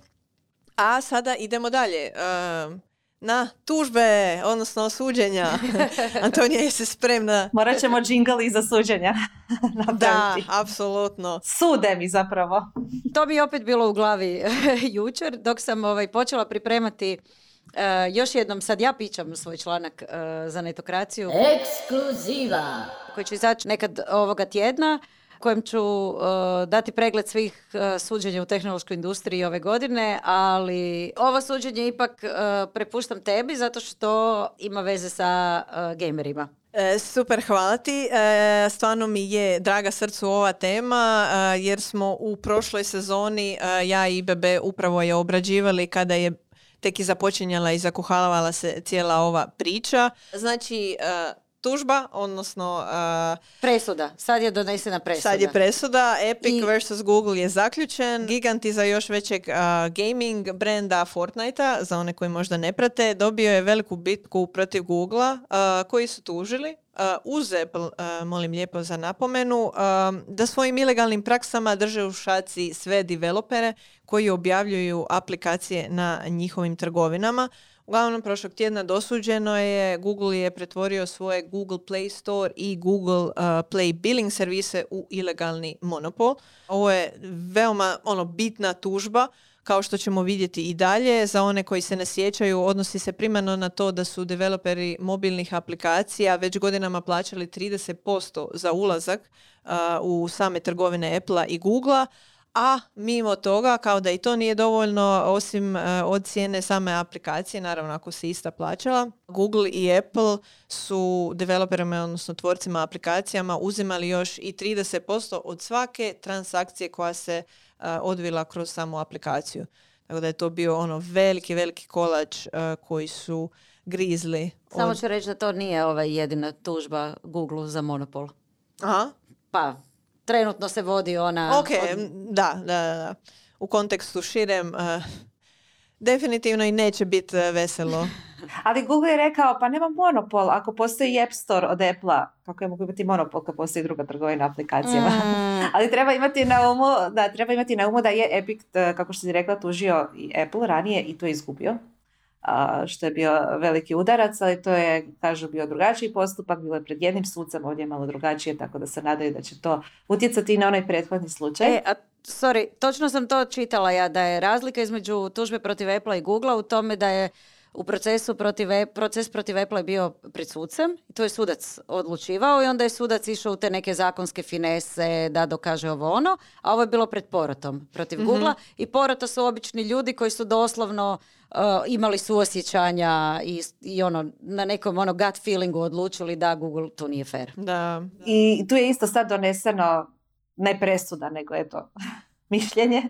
A sada idemo dalje. na tužbe, odnosno suđenja. Antonija, jesi spremna? Morat ćemo džingl iza suđenja Da, apsolutno. Sude mi zapravo. To je opet bilo u glavi jučer dok sam ovaj, počela pripremati e, još jednom, sad ja pičam svoj članak e, za netokraciju Ekskluziva. koji će izaći nekad ovoga tjedna kojem ću e, dati pregled svih e, suđenja u tehnološkoj industriji ove godine, ali ovo suđenje ipak e, prepuštam tebi zato što ima veze sa gamerima. E, super, hvala ti. E, stvarno mi je draga srcu ova tema e, jer smo u prošloj sezoni e, ja i Bebe upravo je obrađivali kada je tek i započinjala i zakuhalavala se cijela ova priča. Znači, e, tužba, odnosno e, Presuda. Sad je donesena presuda. Sad je presuda, Epic I- vs. Google je zaključen. Giganti za još većeg a, gaming brenda Fortnite-a, za one koji možda ne prate, dobio je veliku bitku protiv Google-a, a, koji su tužili uz Apple, a, molim lijepo za napomenu, a, da svojim ilegalnim praksama drže u šaci sve developere koji objavljuju aplikacije na njihovim trgovinama. Uglavnom, prošlog tjedna dosuđeno je, Google je pretvorio svoje Google Play Store i Google uh, Play Billing servise u ilegalni monopol. Ovo je veoma ono bitna tužba, kao što ćemo vidjeti i dalje. Za one koji se ne sjećaju, odnosi se primarno na to da su developeri mobilnih aplikacija već godinama plaćali 30% za ulazak uh, u same trgovine Apple-a i Google-a, a mimo toga, kao da i to nije dovoljno, osim e, od cijene same aplikacije, naravno ako se ista plaćala, Google i Apple su developerima, odnosno tvorcima aplikacijama uzimali još i 30% od svake transakcije koja se odvila kroz samu aplikaciju. Tako da je to bio ono veliki, veliki kolač koji su grizli. Samo od- ću reći da to nije ovaj jedina tužba Google za monopol. Aha, Pa, trenutno se vodi ona... Ok, od- da, da, da. U kontekstu širem, definitivno i neće biti eh, veselo. Ali Google je rekao, pa nema monopol. Ako postoji App Store od Apple-a, kako je mogu imati monopol kad postoji druga trgovina aplikacijama? Mm, Ali treba imati na umu, da, treba imati na umu da je Epic, eh, kako što si rekla, tužio i Apple ranije i to je izgubio. a, što je bio veliki udarac, ali to je, kažu, bio drugačiji postupak, bilo je pred jednim sucem, ovdje je malo drugačije, tako da se nadaju da će to utjecati i na onaj prethodni slučaj. E, a, sorry, točno sam to čitala ja, da je razlika između tužbe protiv Apple i Google u tome da je u procesu protiv, proces protiv Apple je bio pred sucem i to je sudac odlučivao i onda je sudac išao u te neke zakonske finese da dokaže ovo ono, a ovo je bilo pred porotom protiv Googlea i porota su obični ljudi koji su doslovno uh, imali suosjećanja i, i ono, na nekom ono gut feelingu odlučili da Google to nije fair. Da. I tu je isto sad doneseno ne presuda, nego eto mišljenje,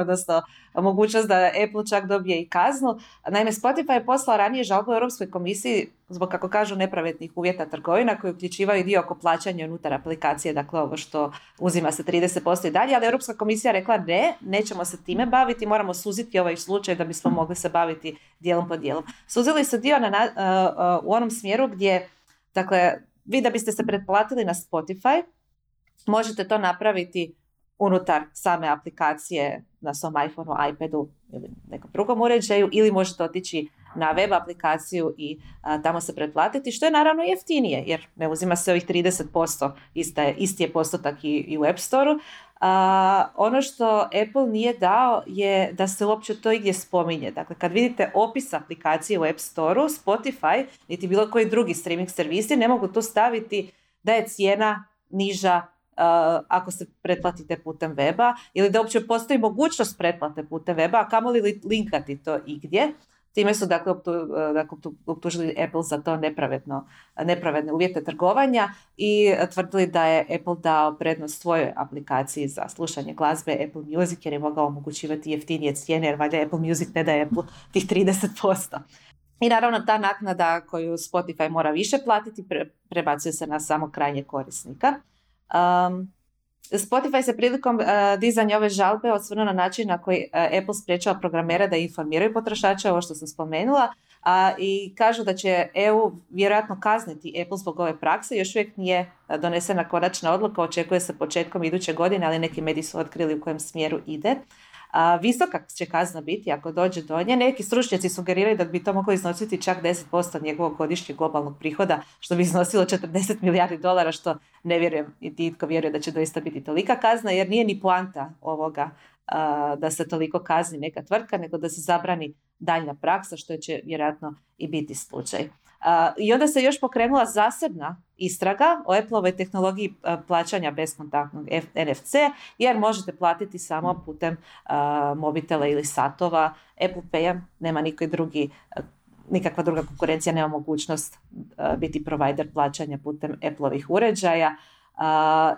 odnosno mogućnost da Apple čak dobije i kaznu. Naime, Spotify je poslao ranije žalbu Europskoj komisiji zbog, kako kažu, nepravednih uvjeta trgovina koji uključivaju dio oko plaćanja unutar aplikacije, dakle ovo što uzima se 30% i dalje, ali Europska komisija rekla ne, nećemo se time baviti, moramo suziti ovaj slučaj da bismo mogli se baviti dijelom po dijelom. Suzili su dio na, uh, uh, u onom smjeru gdje, dakle, vi da biste se pretplatili na Spotify, možete to napraviti unutar same aplikacije na svom iPhoneu, iPadu ili nekom drugom uređaju ili možete otići na web aplikaciju i a, tamo se pretplatiti, što je naravno jeftinije jer ne uzima se ovih 30%, ista je, isti je postotak i, i u App Store-u. A, ono što Apple nije dao je da se uopće to igdje spominje. Dakle, kad vidite opis aplikacije u App Store-u, Spotify, niti bilo koji drugi streaming servisi ne mogu tu staviti da je cijena niža uh, ako se pretplatite putem weba ili da uopće postoji mogućnost pretplate putem weba, a kamoli li linkati to igdje. Time su dakle, optu, uh, dakle optu- optužili Apple za to nepravedno, nepravedne uvjete trgovanja i tvrdili da je Apple dao prednost svojoj aplikaciji za slušanje glazbe Apple Music jer je mogao omogućivati jeftinije cijene jer valjda Apple Music ne daje Apple tih 30%. I naravno ta naknada koju Spotify mora više platiti pre- prebacuje se na samo krajnje korisnika. Um, Spotify se prilikom uh, dizanja ove žalbe osvrnuo na način na koji uh, Apple sprečava programera da informiraju potrošače, ovo što sam spomenula, a, i kažu da će EU vjerojatno kazniti Apple zbog ove prakse. Još uvijek nije uh, donesena konačna odluka, očekuje se početkom iduće godine, ali neki mediji su otkrili u kojem smjeru ide. A, visoka će kazna biti ako dođe do nje. Neki stručnjaci sugeriraju da bi to moglo iznositi čak 10% njegovog godišnjeg globalnog prihoda, što bi iznosilo 40 milijardi dolara, što ne vjerujem i itko vjeruje da će doista biti tolika kazna, jer nije ni poanta ovoga a, da se toliko kazni neka tvrtka, nego da se zabrani daljna praksa, što će vjerojatno i biti slučaj. I onda se još pokrenula zasebna istraga o Appleovoj tehnologiji plaćanja beskontaktnog NFC, jer možete platiti samo putem mobitela ili satova. Apple Pay nema niko drugi nikakva druga konkurencija nema mogućnost biti provider plaćanja putem Apple-ovih uređaja.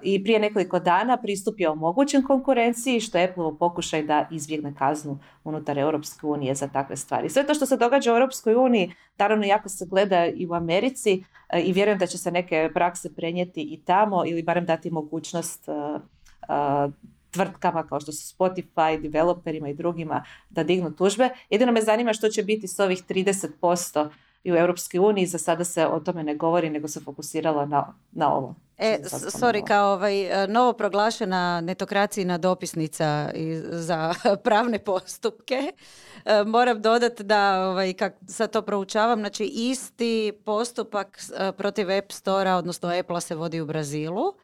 I prije nekoliko dana pristup je omogućen konkurenciji, što je Apple pokušaj da izbjegne kaznu unutar Europske unije za takve stvari. Sve to što se događa u Europskoj uniji, naravno jako se gleda i u Americi uh, i vjerujem da će se neke prakse prenijeti i tamo ili barem dati mogućnost uh, tvrtkama kao što su Spotify, developerima i drugima da dignu tužbe. Jedino me zanima što će biti s ovih 30% i u Europskoj uniji. Za sada se o tome ne govori, nego se fokusiralo na, na ovo. E, sorry, kao ovaj, e, novo proglašena netokracijna dopisnica za pravne postupke, e, moram dodati da, ovaj, kak sad to proučavam, znači isti postupak e, protiv App Store, odnosno Apple se vodi u Brazilu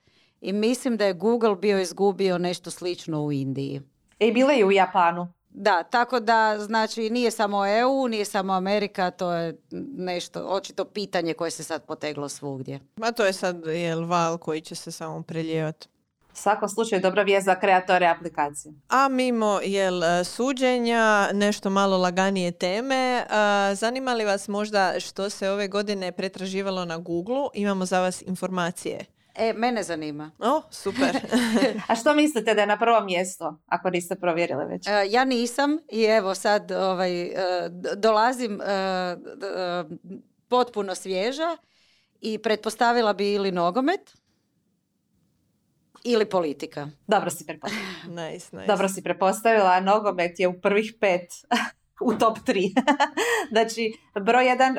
i mislim da je Google bio izgubio nešto slično u Indiji. I bile i u Japanu. Da, tako da znači nije samo EU, nije samo Amerika, to je nešto, očito pitanje koje se sad poteglo svugdje. Ma to je sad jel val koji će se samo preljevati. U svakom slučaju dobra vijest za kreatore aplikacije. A mimo jel, suđenja, nešto malo laganije teme, zanima li vas možda što se ove godine pretraživalo na Google? Imamo za vas informacije. E, mene zanima. O, super. A što mislite da je na prvom mjestu, ako niste provjerili već? E, ja nisam i evo sad ovaj, e, dolazim e, potpuno svježa i pretpostavila bi ili nogomet ili politika. Dobro si pretpostavila. nice, nice. Dobro si pretpostavila, nogomet je u prvih pet u top 3. znači, broj jedan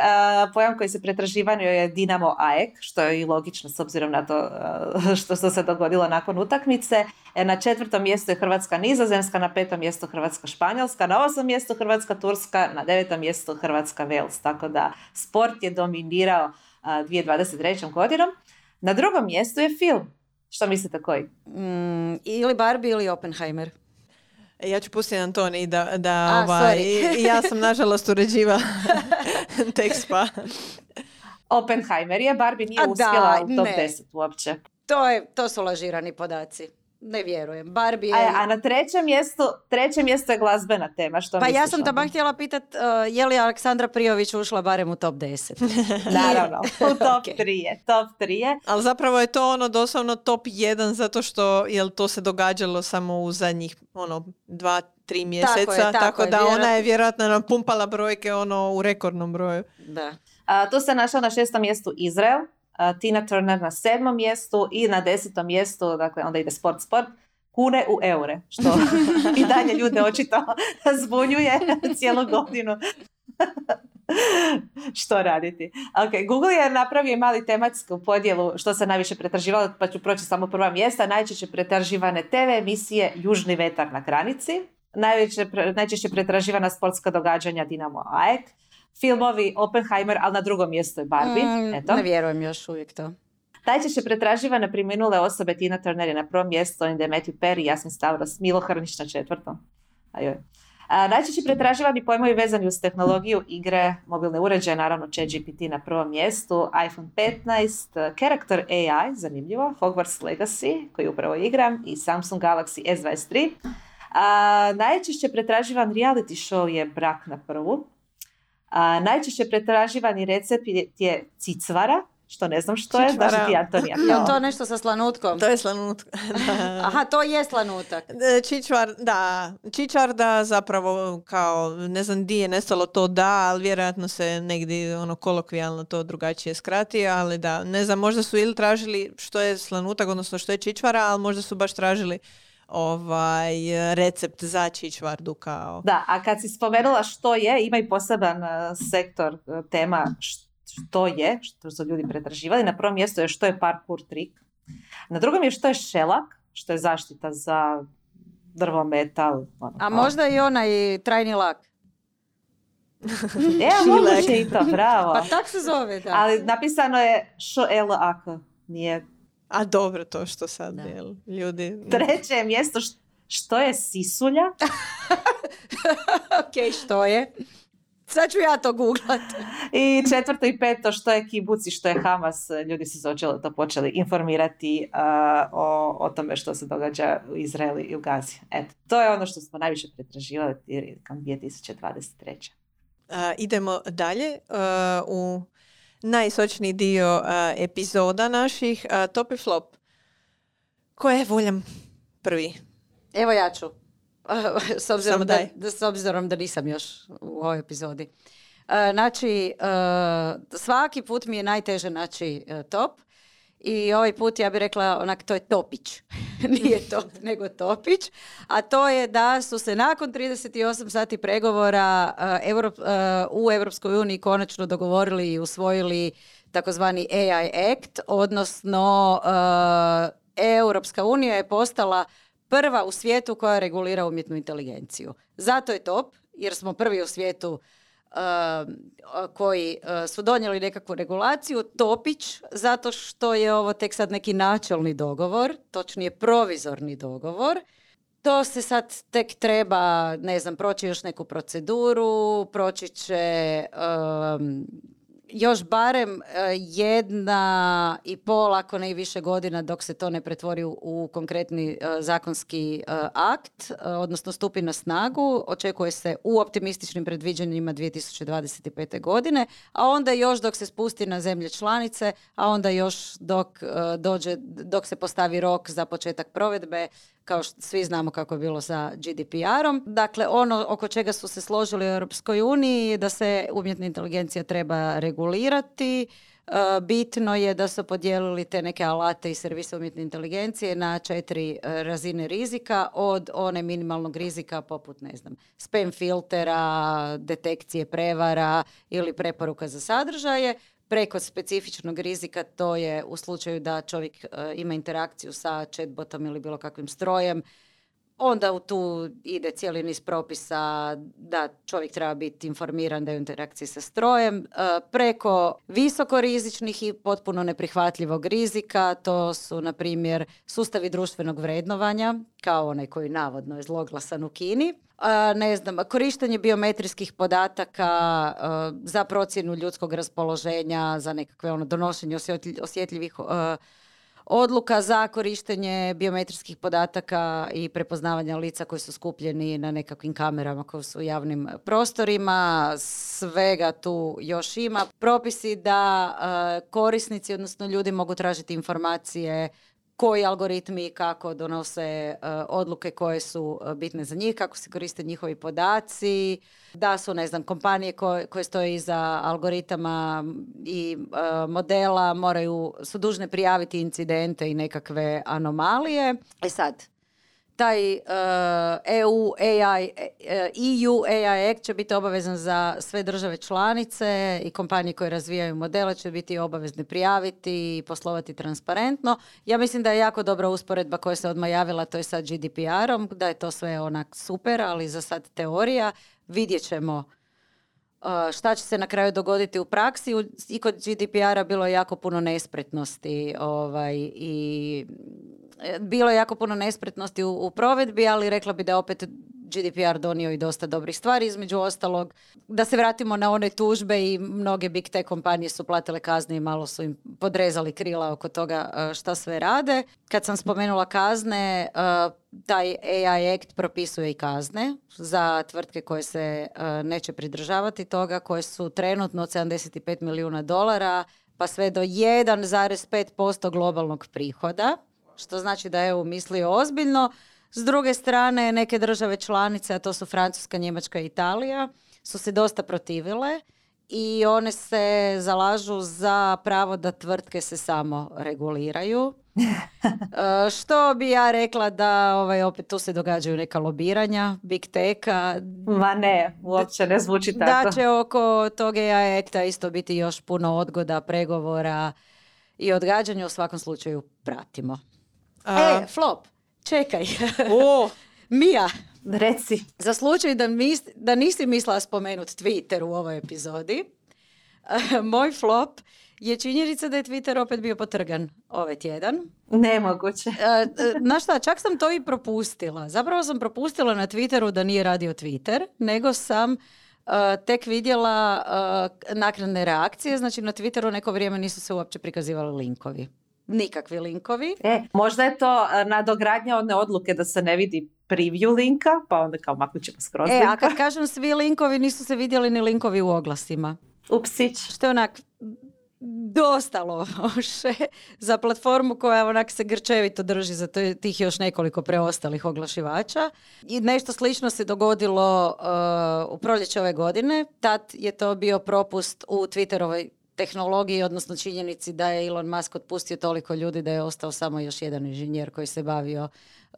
pojam koji se pretraživanje je Dinamo AEK, što je i logično s obzirom na to što, se dogodilo nakon utakmice. E, na četvrtom mjestu je Hrvatska Nizozemska, na petom mjestu Hrvatska Španjolska, na osam mjestu Hrvatska Turska, na devetom mjestu Hrvatska Wales. Tako da sport je dominirao 2023. godinom. Na drugom mjestu je film. Što mislite koji? Mm, ili Barbie ili Oppenheimer. Ja ću pustiti Antoni da, da ovaj, ja sam nažalost uređiva tekst pa. Oppenheimer je, Barbie nije uspjela u top 10 uopće. To, je, to su lažirani podaci. Ne vjerujem. Barbie je... A, a na trećem mjestu, trećem mjestu je glazbena tema. Što pa ja sam tamo htjela pitat uh, je li Aleksandra Prijović ušla barem u top 10. Naravno, u top 3 je. Top 3 je. Ali zapravo je to ono doslovno top 1 zato što jel to se događalo samo u zadnjih ono dva, tri mjeseca. Tako, je, tako, tako da ona je vjerojatno napumpala brojke ono u rekordnom broju. Da. A, tu se našao na šestom mjestu Izrael. Tina Turner na sedmom mjestu i na desetom mjestu, dakle onda ide sport, sport, kune u eure, što i dalje ljude očito zbunjuje cijelu godinu. što raditi. Ok, Google je napravio mali tematsku podjelu što se najviše pretraživalo, pa ću proći samo prva mjesta. Najčešće pretraživane TV emisije Južni vetar na granici, najveće, najčešće pretraživana sportska događanja Dinamo AEK, filmovi Oppenheimer, ali na drugom mjestu je Barbie. Mm, Eto. Ne vjerujem još uvijek to. Najčešće pretraživane priminule osobe Tina Turner je na prvom mjestu, onda je Matthew Perry, Jasmin Stavros, Milo Hrnić na četvrtom. Ajoj. A, najčešće pretraživani pojmovi vezani uz tehnologiju, igre, mobilne uređaje, naravno ChatGPT na prvom mjestu, iPhone 15, Character AI, zanimljivo, Hogwarts Legacy, koji upravo igram, i Samsung Galaxy S23. A, najčešće pretraživan reality show je Brak na prvu, a, najčešće pretraživani recept je cicvara, što ne znam što je, znači ti Antonija. Je to nešto sa slanutkom? To je slanutk. Aha, to je slanutak. E, čičvar, da. Čičvar da zapravo kao, ne znam di je nestalo to da, ali vjerojatno se negdje ono kolokvijalno to drugačije skrati, ali da, ne znam, možda su ili tražili što je slanutak, odnosno što je čičvara, ali možda su baš tražili ovaj recept za čičvardu kao. Da, a kad si spomenula što je, ima i poseban uh, sektor uh, tema što je, što su ljudi pretraživali. Na prvom mjestu je što je parkour trik. Na drugom je što je šelak, što je zaštita za drvo, metal. Ono, a možda i onaj trajni lak. e, moguće i to, bravo. Pa tak se zove, da. Ali napisano je šo el ak, nije a dobro to što sad, jel, ljudi... Treće je mjesto što je sisulja. ok, što je? Sad ću ja to googlat. I četvrto i peto, što je kibuci, što je Hamas, ljudi su se to počeli informirati o, o tome što se događa u Izraeli i u Gazi. Eto, to je ono što smo najviše pretraživali tijekom 2023. A, idemo dalje a, u najsočniji dio a, epizoda naših, a, top i flop. Koje voljam prvi? Evo ja ću. s, obzirom da, da- s obzirom da nisam još u ovoj epizodi. E, Znači, e, svaki put mi je najteže naći e, top. I ovaj put ja bih rekla onak to je topić. Nije top, nego topić. A to je da su se nakon 38 sati pregovora e, Euro- e, u Europskoj uniji konačno dogovorili i usvojili takozvani AI Act, odnosno Europska unija je postala prva u svijetu koja regulira umjetnu inteligenciju. Zato je top, jer smo prvi u svijetu koji uh, su donijeli nekakvu regulaciju, topić, zato što je ovo tek sad neki načelni dogovor, točnije provizorni dogovor. To se sad tek treba, ne znam, proći još neku proceduru, proći će um, još barem e, jedna i pol, ako ne i više godina dok se to ne pretvori u, konkretni e, zakonski e, akt, odnosno stupi na snagu. Očekuje se u optimističnim predviđanjima 2025. godine, a onda još dok se spusti na zemlje članice, a onda još dok dođe, dok se postavi rok za početak provedbe, kao što svi znamo kako je bilo sa GDPR-om. Dakle, ono oko čega su se složili u Europskoj uniji da se umjetna inteligencija treba regulirati. E, bitno je da su podijelili te neke alate i servise umjetne inteligencije na četiri e, razine rizika, od one minimalnog rizika poput, ne znam, spam filtera, detekcije prevara ili preporuka za sadržaje, preko specifičnog rizika, to je u slučaju da čovjek e, ima interakciju sa chatbotom ili bilo kakvim strojem, onda u tu ide cijeli niz propisa da čovjek treba biti informiran da je u interakciji sa strojem. E, preko visokorizičnih i potpuno neprihvatljivog rizika, to su, na primjer, sustavi društvenog vrednovanja, kao onaj koji navodno je zloglasan u Kini. Ne znam, korištenje biometrijskih podataka za procjenu ljudskog raspoloženja, za nekakve ono donošenje osjetlj- osjetljivih odluka za korištenje biometrijskih podataka i prepoznavanja lica koji su skupljeni na nekakvim kamerama koji su u javnim prostorima. Svega tu još ima. Propisi da korisnici, odnosno ljudi mogu tražiti informacije koji algoritmi kako donose e, odluke koje su e, bitne za njih, kako se koriste njihovi podaci, da su, ne znam, kompanije koje, koje stoje iza algoritama i e, modela moraju, su dužne prijaviti incidente i nekakve anomalije. E sad, taj e, EU AI, e, EU AI Act će biti obavezan za sve države članice i kompanije koje razvijaju modele će biti obavezni prijaviti i poslovati transparentno. Ja mislim da je jako dobra usporedba koja se odmah javila, to je sa GDPR-om, da je to sve onak super, ali za sad teorija. Vidjet ćemo šta će se na kraju dogoditi u praksi. I kod GDPR-a bilo je jako puno nespretnosti ovaj, i e, bilo je jako puno nespretnosti u, u provedbi, ali rekla bi da opet GDPR donio i dosta dobrih stvari, između ostalog. Da se vratimo na one tužbe i mnoge big tech kompanije su platile kazne i malo su im podrezali krila oko toga uh, šta sve rade. Kad sam spomenula kazne, uh, taj AI Act propisuje i kazne za tvrtke koje se uh, neće pridržavati toga, koje su trenutno od 75 milijuna dolara pa sve do 1,5% globalnog prihoda, što znači da je EU mislio ozbiljno. S druge strane, neke države članice, a to su Francuska, Njemačka i Italija, su se dosta protivile i one se zalažu za pravo da tvrtke se samo reguliraju. E, što bi ja rekla da ovaj, opet tu se događaju neka lobiranja, big teka, Ma ne, uopće ne zvuči tako. da će oko tog AI akta isto biti još puno odgoda, pregovora i odgađanja. U svakom slučaju pratimo. A, E, flop, čekaj. o, Mija, Reci. za slučaj da, mis- da nisi mislila spomenut Twitter u ovoj epizodi, moj flop je činjenica da je Twitter opet bio potrgan ovaj tjedan. Nemoguće. E, e, Znaš šta, čak sam to i propustila. Zapravo sam propustila na Twitteru da nije radio Twitter, nego sam e, tek vidjela e, naknadne reakcije. Znači na Twitteru neko vrijeme nisu se uopće prikazivali linkovi. Nikakvi linkovi. E, možda je to e, nadogradnja one odluke da se ne vidi preview linka, pa onda kao maknut ćemo skroz E, a linka. kad kažem svi linkovi, nisu se vidjeli ni linkovi u oglasima. Upsić. Što je onak dosta loše za platformu koja onak se grčevito drži za tih još nekoliko preostalih oglašivača. I nešto slično se dogodilo uh, u proljeće ove godine. Tad je to bio propust u Twitterovoj tehnologiji, odnosno činjenici da je Elon Musk otpustio toliko ljudi da je ostao samo još jedan inženjer koji se bavio uh,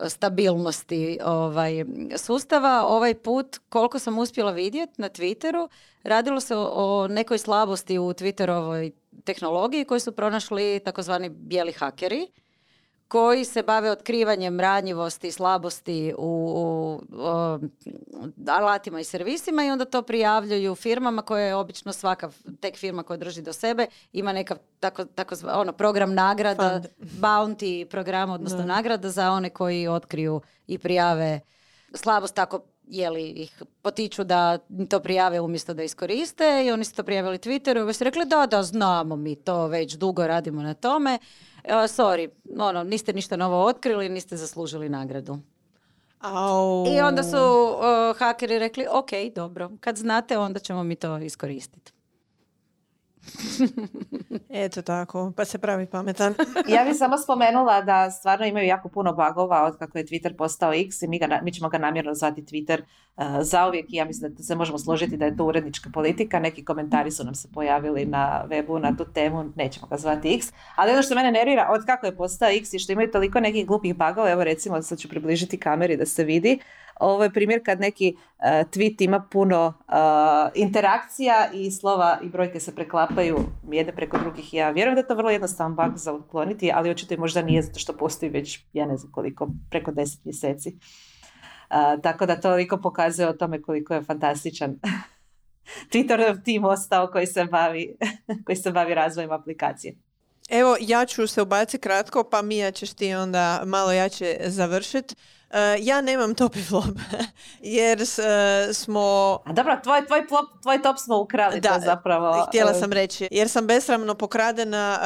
stabilnosti ovaj, sustava. Ovaj put, koliko sam uspjela vidjeti na Twitteru, radilo se o, o nekoj slabosti u Twitterovoj tehnologiji koju su pronašli takozvani bijeli hakeri koji se bave otkrivanjem ranjivosti i slabosti u, u, o, alatima i servisima i onda to prijavljuju firmama koje je obično svaka tek firma koja drži do sebe ima nekav tako, tako zva- ono, program nagrada, Fund. bounty program, odnosno nagrada za one koji otkriju i prijave slabost tako je li ih potiču da to prijave umjesto da iskoriste i oni su to prijavili Twitteru i su rekli da, da, znamo mi to, već dugo radimo na tome. E, sorry, ono, niste ništa novo otkrili, niste zaslužili nagradu. Au. I onda su uh, hakeri rekli, ok, dobro, kad znate, onda ćemo mi to iskoristiti. Eto tako, pa se pravi pametan. Ja bih samo spomenula da stvarno imaju jako puno bagova od kako je Twitter postao X i mi, ga, mi ćemo ga namjerno zvati Twitter uh, zauvijek i ja mislim da se možemo složiti da je to urednička politika. Neki komentari su nam se pojavili na webu na tu temu, nećemo ga zvati X. Ali ono što mene nervira, od kako je postao X i što imaju toliko nekih glupih bagova, evo recimo sad ću približiti kameri da se vidi. Ovo je primjer kad neki uh, tweet ima puno uh, interakcija i slova i brojke se preklapaju jedne preko drugih. Ja vjerujem da je to vrlo jednostavan bug za ukloniti, ali očito i možda nije zato što postoji već, ja ne znam koliko, preko 10 mjeseci. Uh, tako da to toliko pokazuje o tome koliko je fantastičan Twitterov tim ostao koji se bavi, koji se bavi razvojem aplikacije. Evo, ja ću se ubaciti kratko, pa Mija ćeš ti onda malo jače završit. E, ja nemam top i flop, jer e, smo... A dobro, tvoj, tvoj, plop, tvoj top smo ukrali, Da, to zapravo. Htjela uh, sam reći, jer sam besramno pokradena,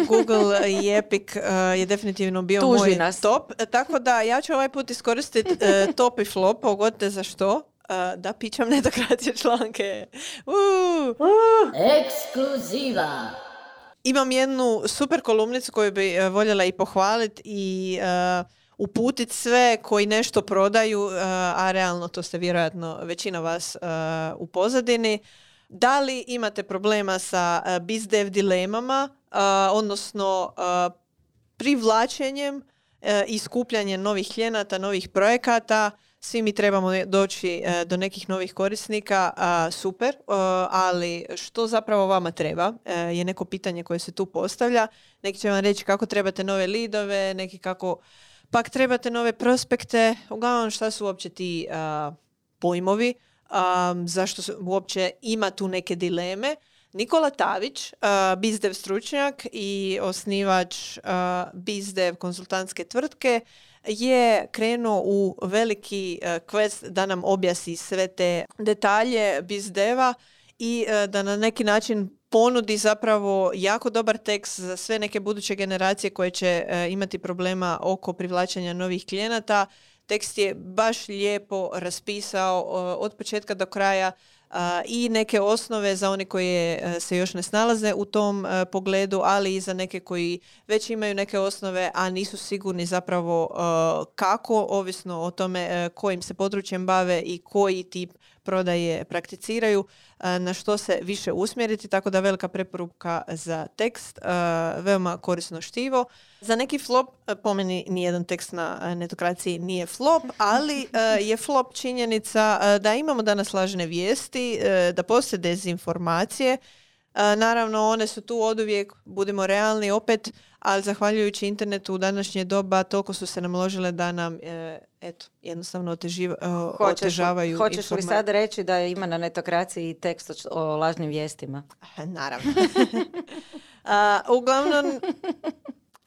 e, Google i Epic e, je definitivno bio Tuži moj nas. top, e, tako da ja ću ovaj put iskoristiti e, top i flop, pogodite za što, E, da pičam netokracije članke. Uuu. Ekskluziva. Imam jednu super kolumnicu koju bi e, voljela i pohvaliti i uh, uputiti sve koji nešto prodaju, e, a realno to ste vjerojatno većina vas e, u pozadini. Da li imate problema sa uh, bizdev dilemama, odnosno privlačenjem i skupljanjem novih klijenata, novih projekata, svi mi trebamo doći do nekih novih korisnika, super, ali što zapravo vama treba je neko pitanje koje se tu postavlja. Neki će vam reći kako trebate nove lidove, neki kako pak trebate nove prospekte, uglavnom šta su uopće ti pojmovi, a, zašto se uopće ima tu neke dileme. Nikola Tavić, bizdev stručnjak i osnivač a, bizdev konzultantske tvrtke, je krenuo u veliki quest da nam objasni sve te detalje bizdeva i da na neki način ponudi zapravo jako dobar tekst za sve neke buduće generacije koje će e, imati problema oko privlačenja novih klijenata. Tekst je baš lijepo raspisao e, od početka do kraja a, i neke osnove za one koje e, se još ne snalaze u tom e, pogledu, ali i za neke koji već imaju neke osnove, a nisu sigurni zapravo e, kako, ovisno o tome e, kojim se područjem bave i koji tip prodaje prakticiraju, e, na što se više usmjeriti, tako da velika preporuka za tekst, e, veoma korisno štivo. Za neki flop, e, po meni nijedan tekst na netokraciji nije flop, ali je flop činjenica da imamo danas lažne vijesti, da postoje dezinformacije, Naravno, one su tu oduvijek, budimo realni opet, ali zahvaljujući internetu u današnje doba toliko su se namložile da nam, e, eto, jednostavno oteživa, e, Hoćeš, otežavaju hoćeš li sad reći da ima na netokraciji tekst o, lažnim vijestima? Naravno. A, uglavnom,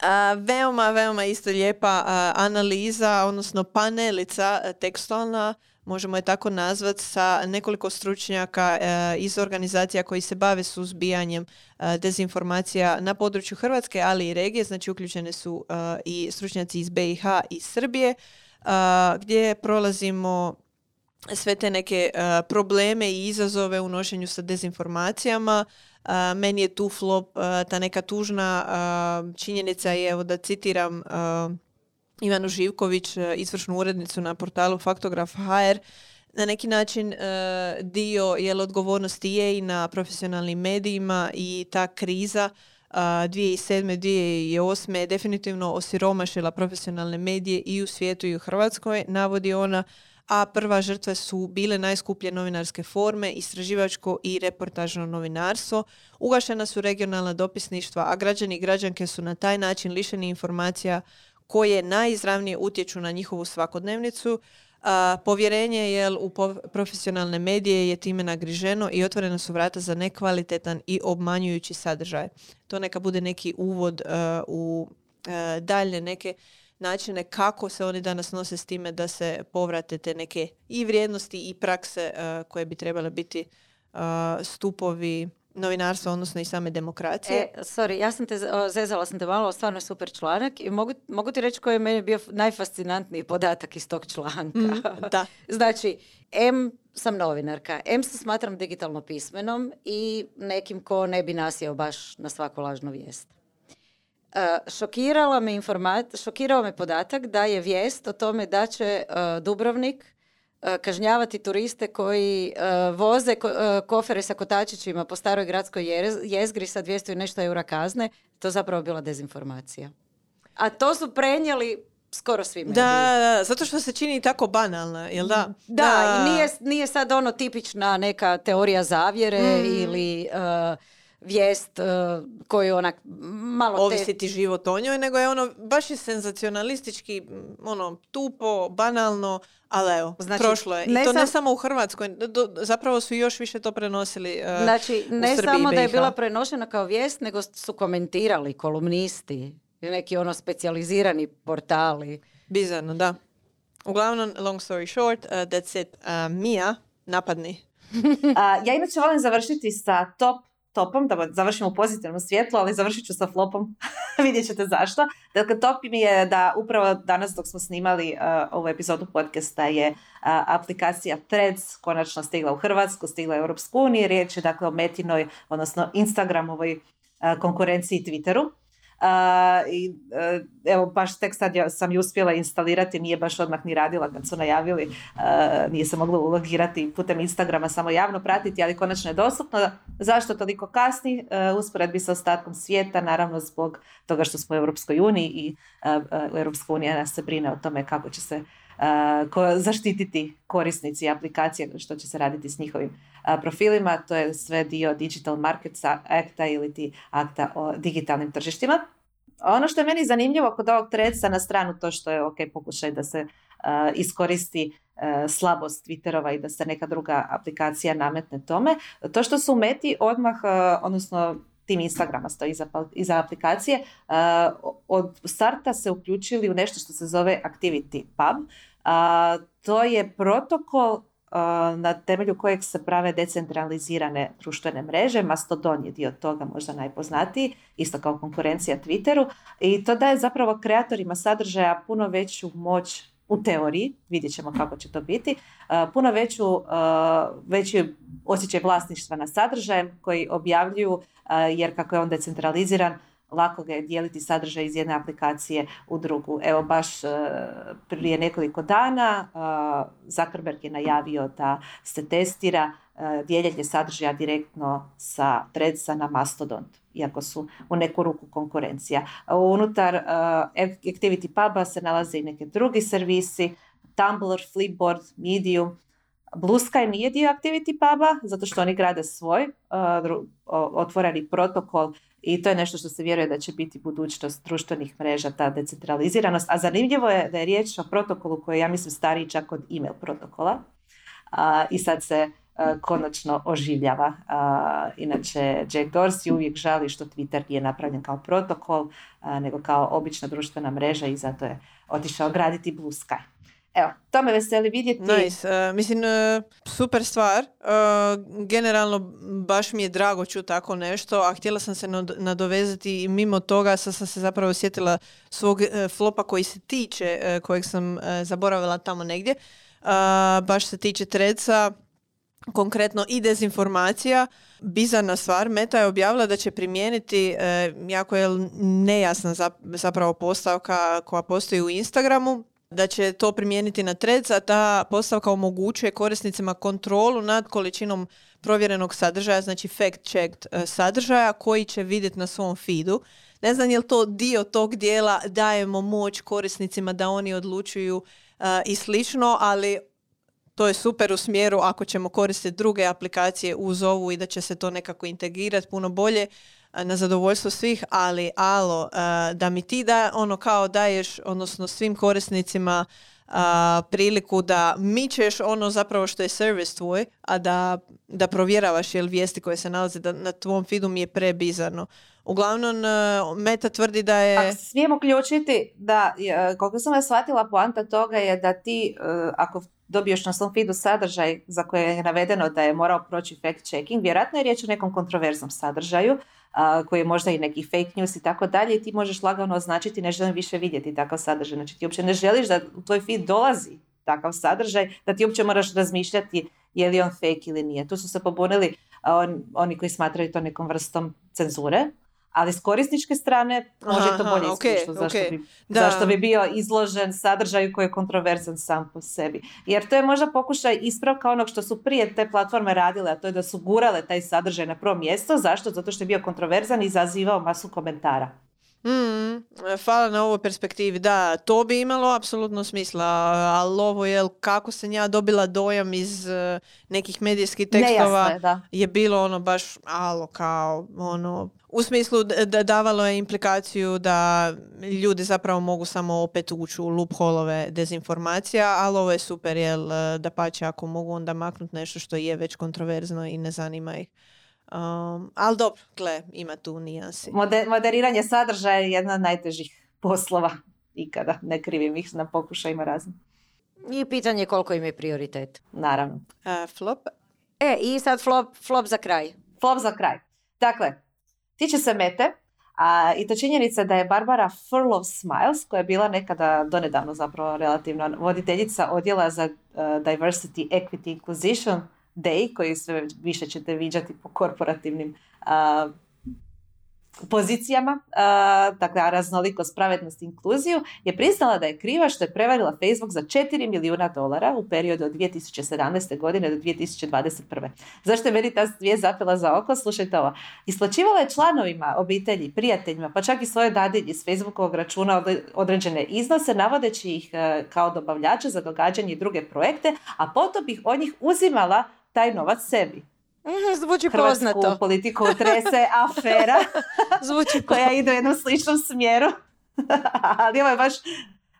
a, veoma, veoma isto lijepa a, analiza, odnosno panelica a, tekstualna, možemo je tako nazvat, sa nekoliko stručnjaka e, iz organizacija koji se bave suzbijanjem e, dezinformacija na području Hrvatske, ali i regije, znači uključene su e, i stručnjaci iz BiH i Srbije. gdje prolazimo sve te neke probleme i izazove u nošenju sa dezinformacijama. Meni je tu flop ta neka tužna činjenica je, evo da citiram Ivanu Živković, a, izvršnu urednicu na portalu Faktograf HR, na neki način e, dio jel, odgovornosti je i na profesionalnim medijima i ta kriza a, 2007. 2008. je definitivno osiromašila profesionalne medije i u svijetu i u Hrvatskoj, navodi ona, a prva žrtve su bile najskuplje novinarske forme, istraživačko i reportažno novinarstvo. Ugašena su regionalna dopisništva, a građani i građanke su na taj način lišeni informacija koje najizravnije utječu na njihovu svakodnevnicu. A, povjerenje jel, u profesionalne medije je time nagriženo i otvorena su vrata za nekvalitetan i obmanjujući sadržaj. To neka bude neki uvod uh, u uh, dalje neke načine kako se oni danas nose s time da se povrate te neke i vrijednosti i prakse koje bi trebale biti stupovi novinarstva, odnosno i same demokracije. E, sorry, ja sam te, zezala sam te malo, stvarno je super članak i mogu, mogu ti reći koji je meni bio najfascinantniji podatak iz tog članka. Mm, da. Znači, M sam novinarka, M se smatram digitalno pismenom i nekim ko ne bi nasjeo baš na svaku lažnu vijest. E, šokirala me informat, šokirao me podatak da je vijest o tome da će e, Dubrovnik kažnjavati turiste koji e, voze e, kofere sa kotačićima po staroj gradskoj jez- jezgri sa 200 i nešto eura kazne, to zapravo bila dezinformacija. A to su prenijeli skoro svi mediji. Da, da, zato što se čini tako banalna, jel da? Da, i nije, nije sad ono tipična neka teorija zavjere Mm. ili e, vijest e, koju onak malo te- ovisi ti život o njoj, nego je ono, baš je senzacionalistički, m, ono, tupo, banalno, ali evo, Znači, prošlo je. I ne to ne sam- samo u Hrvatskoj, do- zapravo su još više to prenosili uh, Znači, u ne Srbiji i samo da je bila prenošena kao vijest, nego su komentirali kolumnisti i neki ono specijalizirani portali. Bizarno, da. Uglavnom, long story short, uh, that's it. Uh, Mija, napadni. Ja inače volim završiti sa top topom, da završimo u pozitivnom svjetlu, ali završit ću sa flopom. Vidjet ćete zašto. Dakle, top mi je da upravo danas dok smo snimali uh, ovu epizodu podcasta je uh, aplikacija Threads konačno stigla u Hrvatsku, stigla u Europsku uniju. Riječ je dakle o Metinoj, odnosno Instagramovoj uh, konkurenciji Twitteru. I, e, evo baš tek sad ja sam ju uspjela instalirati, nije baš odmah ni radila kad su najavili, e, nije se moglo ulogirati putem Instagrama, samo javno pratiti, ali konačno je dostupno. Zašto toliko kasni? E, usporedbi sa ostatkom svijeta, naravno zbog toga što smo u Europskoj uniji i Europska unija nas se brine o tome kako će se ko, zaštititi korisnici aplikacije, što će se raditi s njihovim a, profilima, to je sve dio Digital Markets Acta ili ti akta o digitalnim tržištima. Ono što je meni zanimljivo kod ovog Threadsa na stranu to što je ok pokušaj da se a, iskoristi slabost Twitterova i da se neka druga aplikacija nametne tome, to što su meti odmah, odnosno tim Instagrama stoji iza, iza aplikacije, a, od starta se uključili u nešto što se zove Activity Pub. A, to je protokol na temelju kojeg se prave decentralizirane društvene mreže. Mastodon je dio toga možda najpoznatiji, isto kao konkurencija Twitteru. I to daje zapravo kreatorima sadržaja puno veću moć u teoriji, vidjet ćemo kako će to biti, puno veću, veći osjećaj vlasništva na sadržajem koji objavljuju, jer kako je on decentraliziran, lako ga je dijeliti sadržaj iz jedne aplikacije u drugu. Evo baš prije nekoliko dana Zuckerberg je najavio da se testira dijeljenje sadržaja direktno sa Threadsa na Mastodon, iako su u neku ruku konkurencija. Unutar Activity Puba se nalaze i neke drugi servisi, Tumblr, Flipboard, Medium, Blue Sky nije dio Activity Puba, zato što oni grade svoj uh, otvoreni protokol i to je nešto što se vjeruje da će biti budućnost društvenih mreža, ta decentraliziranost. A zanimljivo je da je riječ o protokolu koji je, ja mislim, stariji čak od email protokola. A, I sad se konačno oživljava. A, inače, Jack Dorsey uvijek žali što Twitter nije napravljen kao protokol, a, nego kao obična društvena mreža i zato je otišao graditi Blue Sky. Evo, to me veseli vidjeti. Nice. E, mislim, e, super stvar. E, generalno, baš mi je drago ču tako nešto, a htjela sam se nad- nadovezati i mimo toga sad sam se zapravo sjetila svog e, flopa koji se tiče, e, kojeg sam e, zaboravila tamo negdje. E, baš se tiče treca, konkretno i dezinformacija. Bizarna stvar, Meta je objavila da će primijeniti e, jako je nejasna zap- zapravo postavka koja postoji u Instagramu, da će to primijeniti na Threads, a ta postavka omogućuje korisnicima kontrolu nad količinom provjerenog sadržaja, znači fact-checked e, sadržaja koji će vidjeti na svom feedu. Ne znam je li to dio tog dijela dajemo moć korisnicima da oni odlučuju e, i slično, ali to je super u smjeru ako ćemo koristiti druge aplikacije uz ovu i da će se to nekako integrirati puno bolje a, na zadovoljstvo svih, ali alo, a, da mi ti da ono kao daješ, odnosno svim korisnicima a, priliku da mičeš ono zapravo što je servis tvoj, a da, da provjeravaš jel vijesti koje se nalaze da, na tvom feedu mi je prebizarno. Uglavnom, Meta tvrdi da je... Ako se smijemo uključiti da, e, koliko sam ja shvatila, poanta toga je da ti, e, ako dobiješ na svom feedu sadržaj za koje je navedeno da je morao proći fact checking, vjerojatno je riječ o nekom kontroverznom sadržaju, a, koji je možda i neki fake news i tako dalje i ti možeš lagano označiti ne želim više vidjeti takav sadržaj. Znači ti uopće ne želiš da u tvoj feed dolazi takav sadržaj, da ti uopće moraš razmišljati je li on fake ili nije. Tu su se pobunili on- oni koji smatraju to nekom vrstom cenzure, ali s korisničke strane može to bolje iskustvo. Zašto, okej. bi, Da. zašto bi bio izložen sadržaju koji je kontroverzan sam po sebi. Jer to je možda pokušaj ispravka onog što su prije te platforme radile, a to je da su gurale taj sadržaj na prvo mjesto. Zašto? Zato što je bio kontroverzan i izazivao masu komentara. Mm, hvala na ovoj perspektivi. Da, to bi imalo apsolutno smisla, ali ovo je kako sam ja dobila dojam iz eh, nekih medijskih tekstova je, da. je bilo ono baš alo kao ono u smislu da davalo je implikaciju da ljudi zapravo mogu samo opet ući u loopholove dezinformacija, ali ovo je super jer da pače ako mogu onda maknuti nešto što je već kontroverzno i ne zanima ih. Um, ali dobro, gle, ima tu nijansi. Mode- moderiranje sadržaja je jedna od najtežih poslova ikada. Ne krivim ih na pokušajima raznim. I pitanje je koliko im je prioritet. Naravno. A, flop? E, i sad flop, flop za kraj. Flop za kraj. Dakle, tiče se Mete, a, i to činjenica da je Barbara Furlov Smiles, koja je bila nekada donedavno zapravo relativno voditeljica odjela za uh, Diversity, Equity, Inclusion Day, koji sve više ćete viđati po korporativnim a, pozicijama, a, dakle raznolikost, pravednost inkluziju, je priznala da je kriva što je prevarila Facebook za 4 milijuna dolara u periodu od 2017. godine do 2021. Zašto je meni ta vijest zapela za oko? Slušajte ovo. Isplaćivala je članovima obitelji, prijateljima, pa čak i svoje dadilji s Facebookovog računa određene iznose, navodeći ih e, kao dobavljače za događanje i druge projekte, a potom ih od njih uzimala taj novac sebi. Mhm, Zvuči Hrvatsku poznato. politiku trese afera Zvuči koja ide u jednom sličnom smjeru. Ali ovo je baš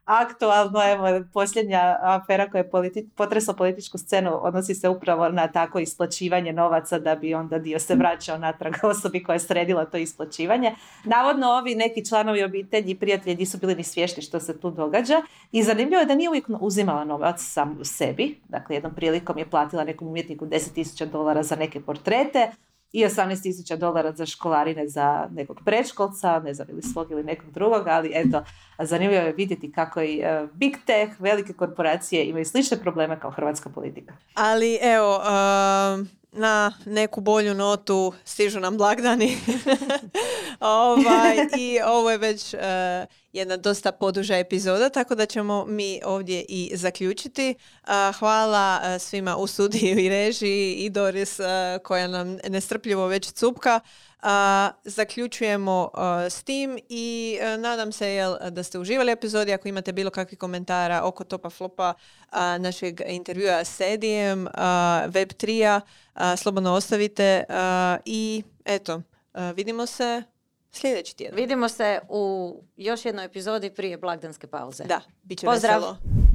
aktualno, evo, posljednja afera koja je politi- potresla političku scenu odnosi se upravo na tako isplaćivanje novaca da bi onda dio se vraćao natrag osobi koja je sredila to isplaćivanje. Navodno ovi neki članovi obitelji i prijatelji nisu bili ni svješni što se tu događa i zanimljivo je da nije uvijek uzimala novac sam u sebi. Dakle, jednom prilikom je platila nekom umjetniku 10.000 dolara za neke portrete, i 18.000 dolara za školarine za nekog predškolca, ne znam ili svog ili nekog drugog, ali eto, zanimljivo je vidjeti kako i e, big tech, velike korporacije imaju slične probleme kao hrvatska politika. Ali evo, um, na neku bolju notu stižu nam blagdani. ovaj, I ovo je već uh, jedna dosta poduža epizoda, tako da ćemo mi ovdje i zaključiti. Uh, hvala uh, svima u studiju i režiji i Doris koja nam nestrpljivo već cupka. Uh, zaključujemo uh, s tim i uh, nadam se jel, da ste uživali epizodi. Ako imate bilo kakvih komentara oko topa flopa našeg intervjua s Edijem, Web3-a, uh, slobodno ostavite i eto, vidimo se sljedeći tjedan. Vidimo se u još jednoj epizodi prije blagdanske pauze. Da, bit će Pozdrav. veselo.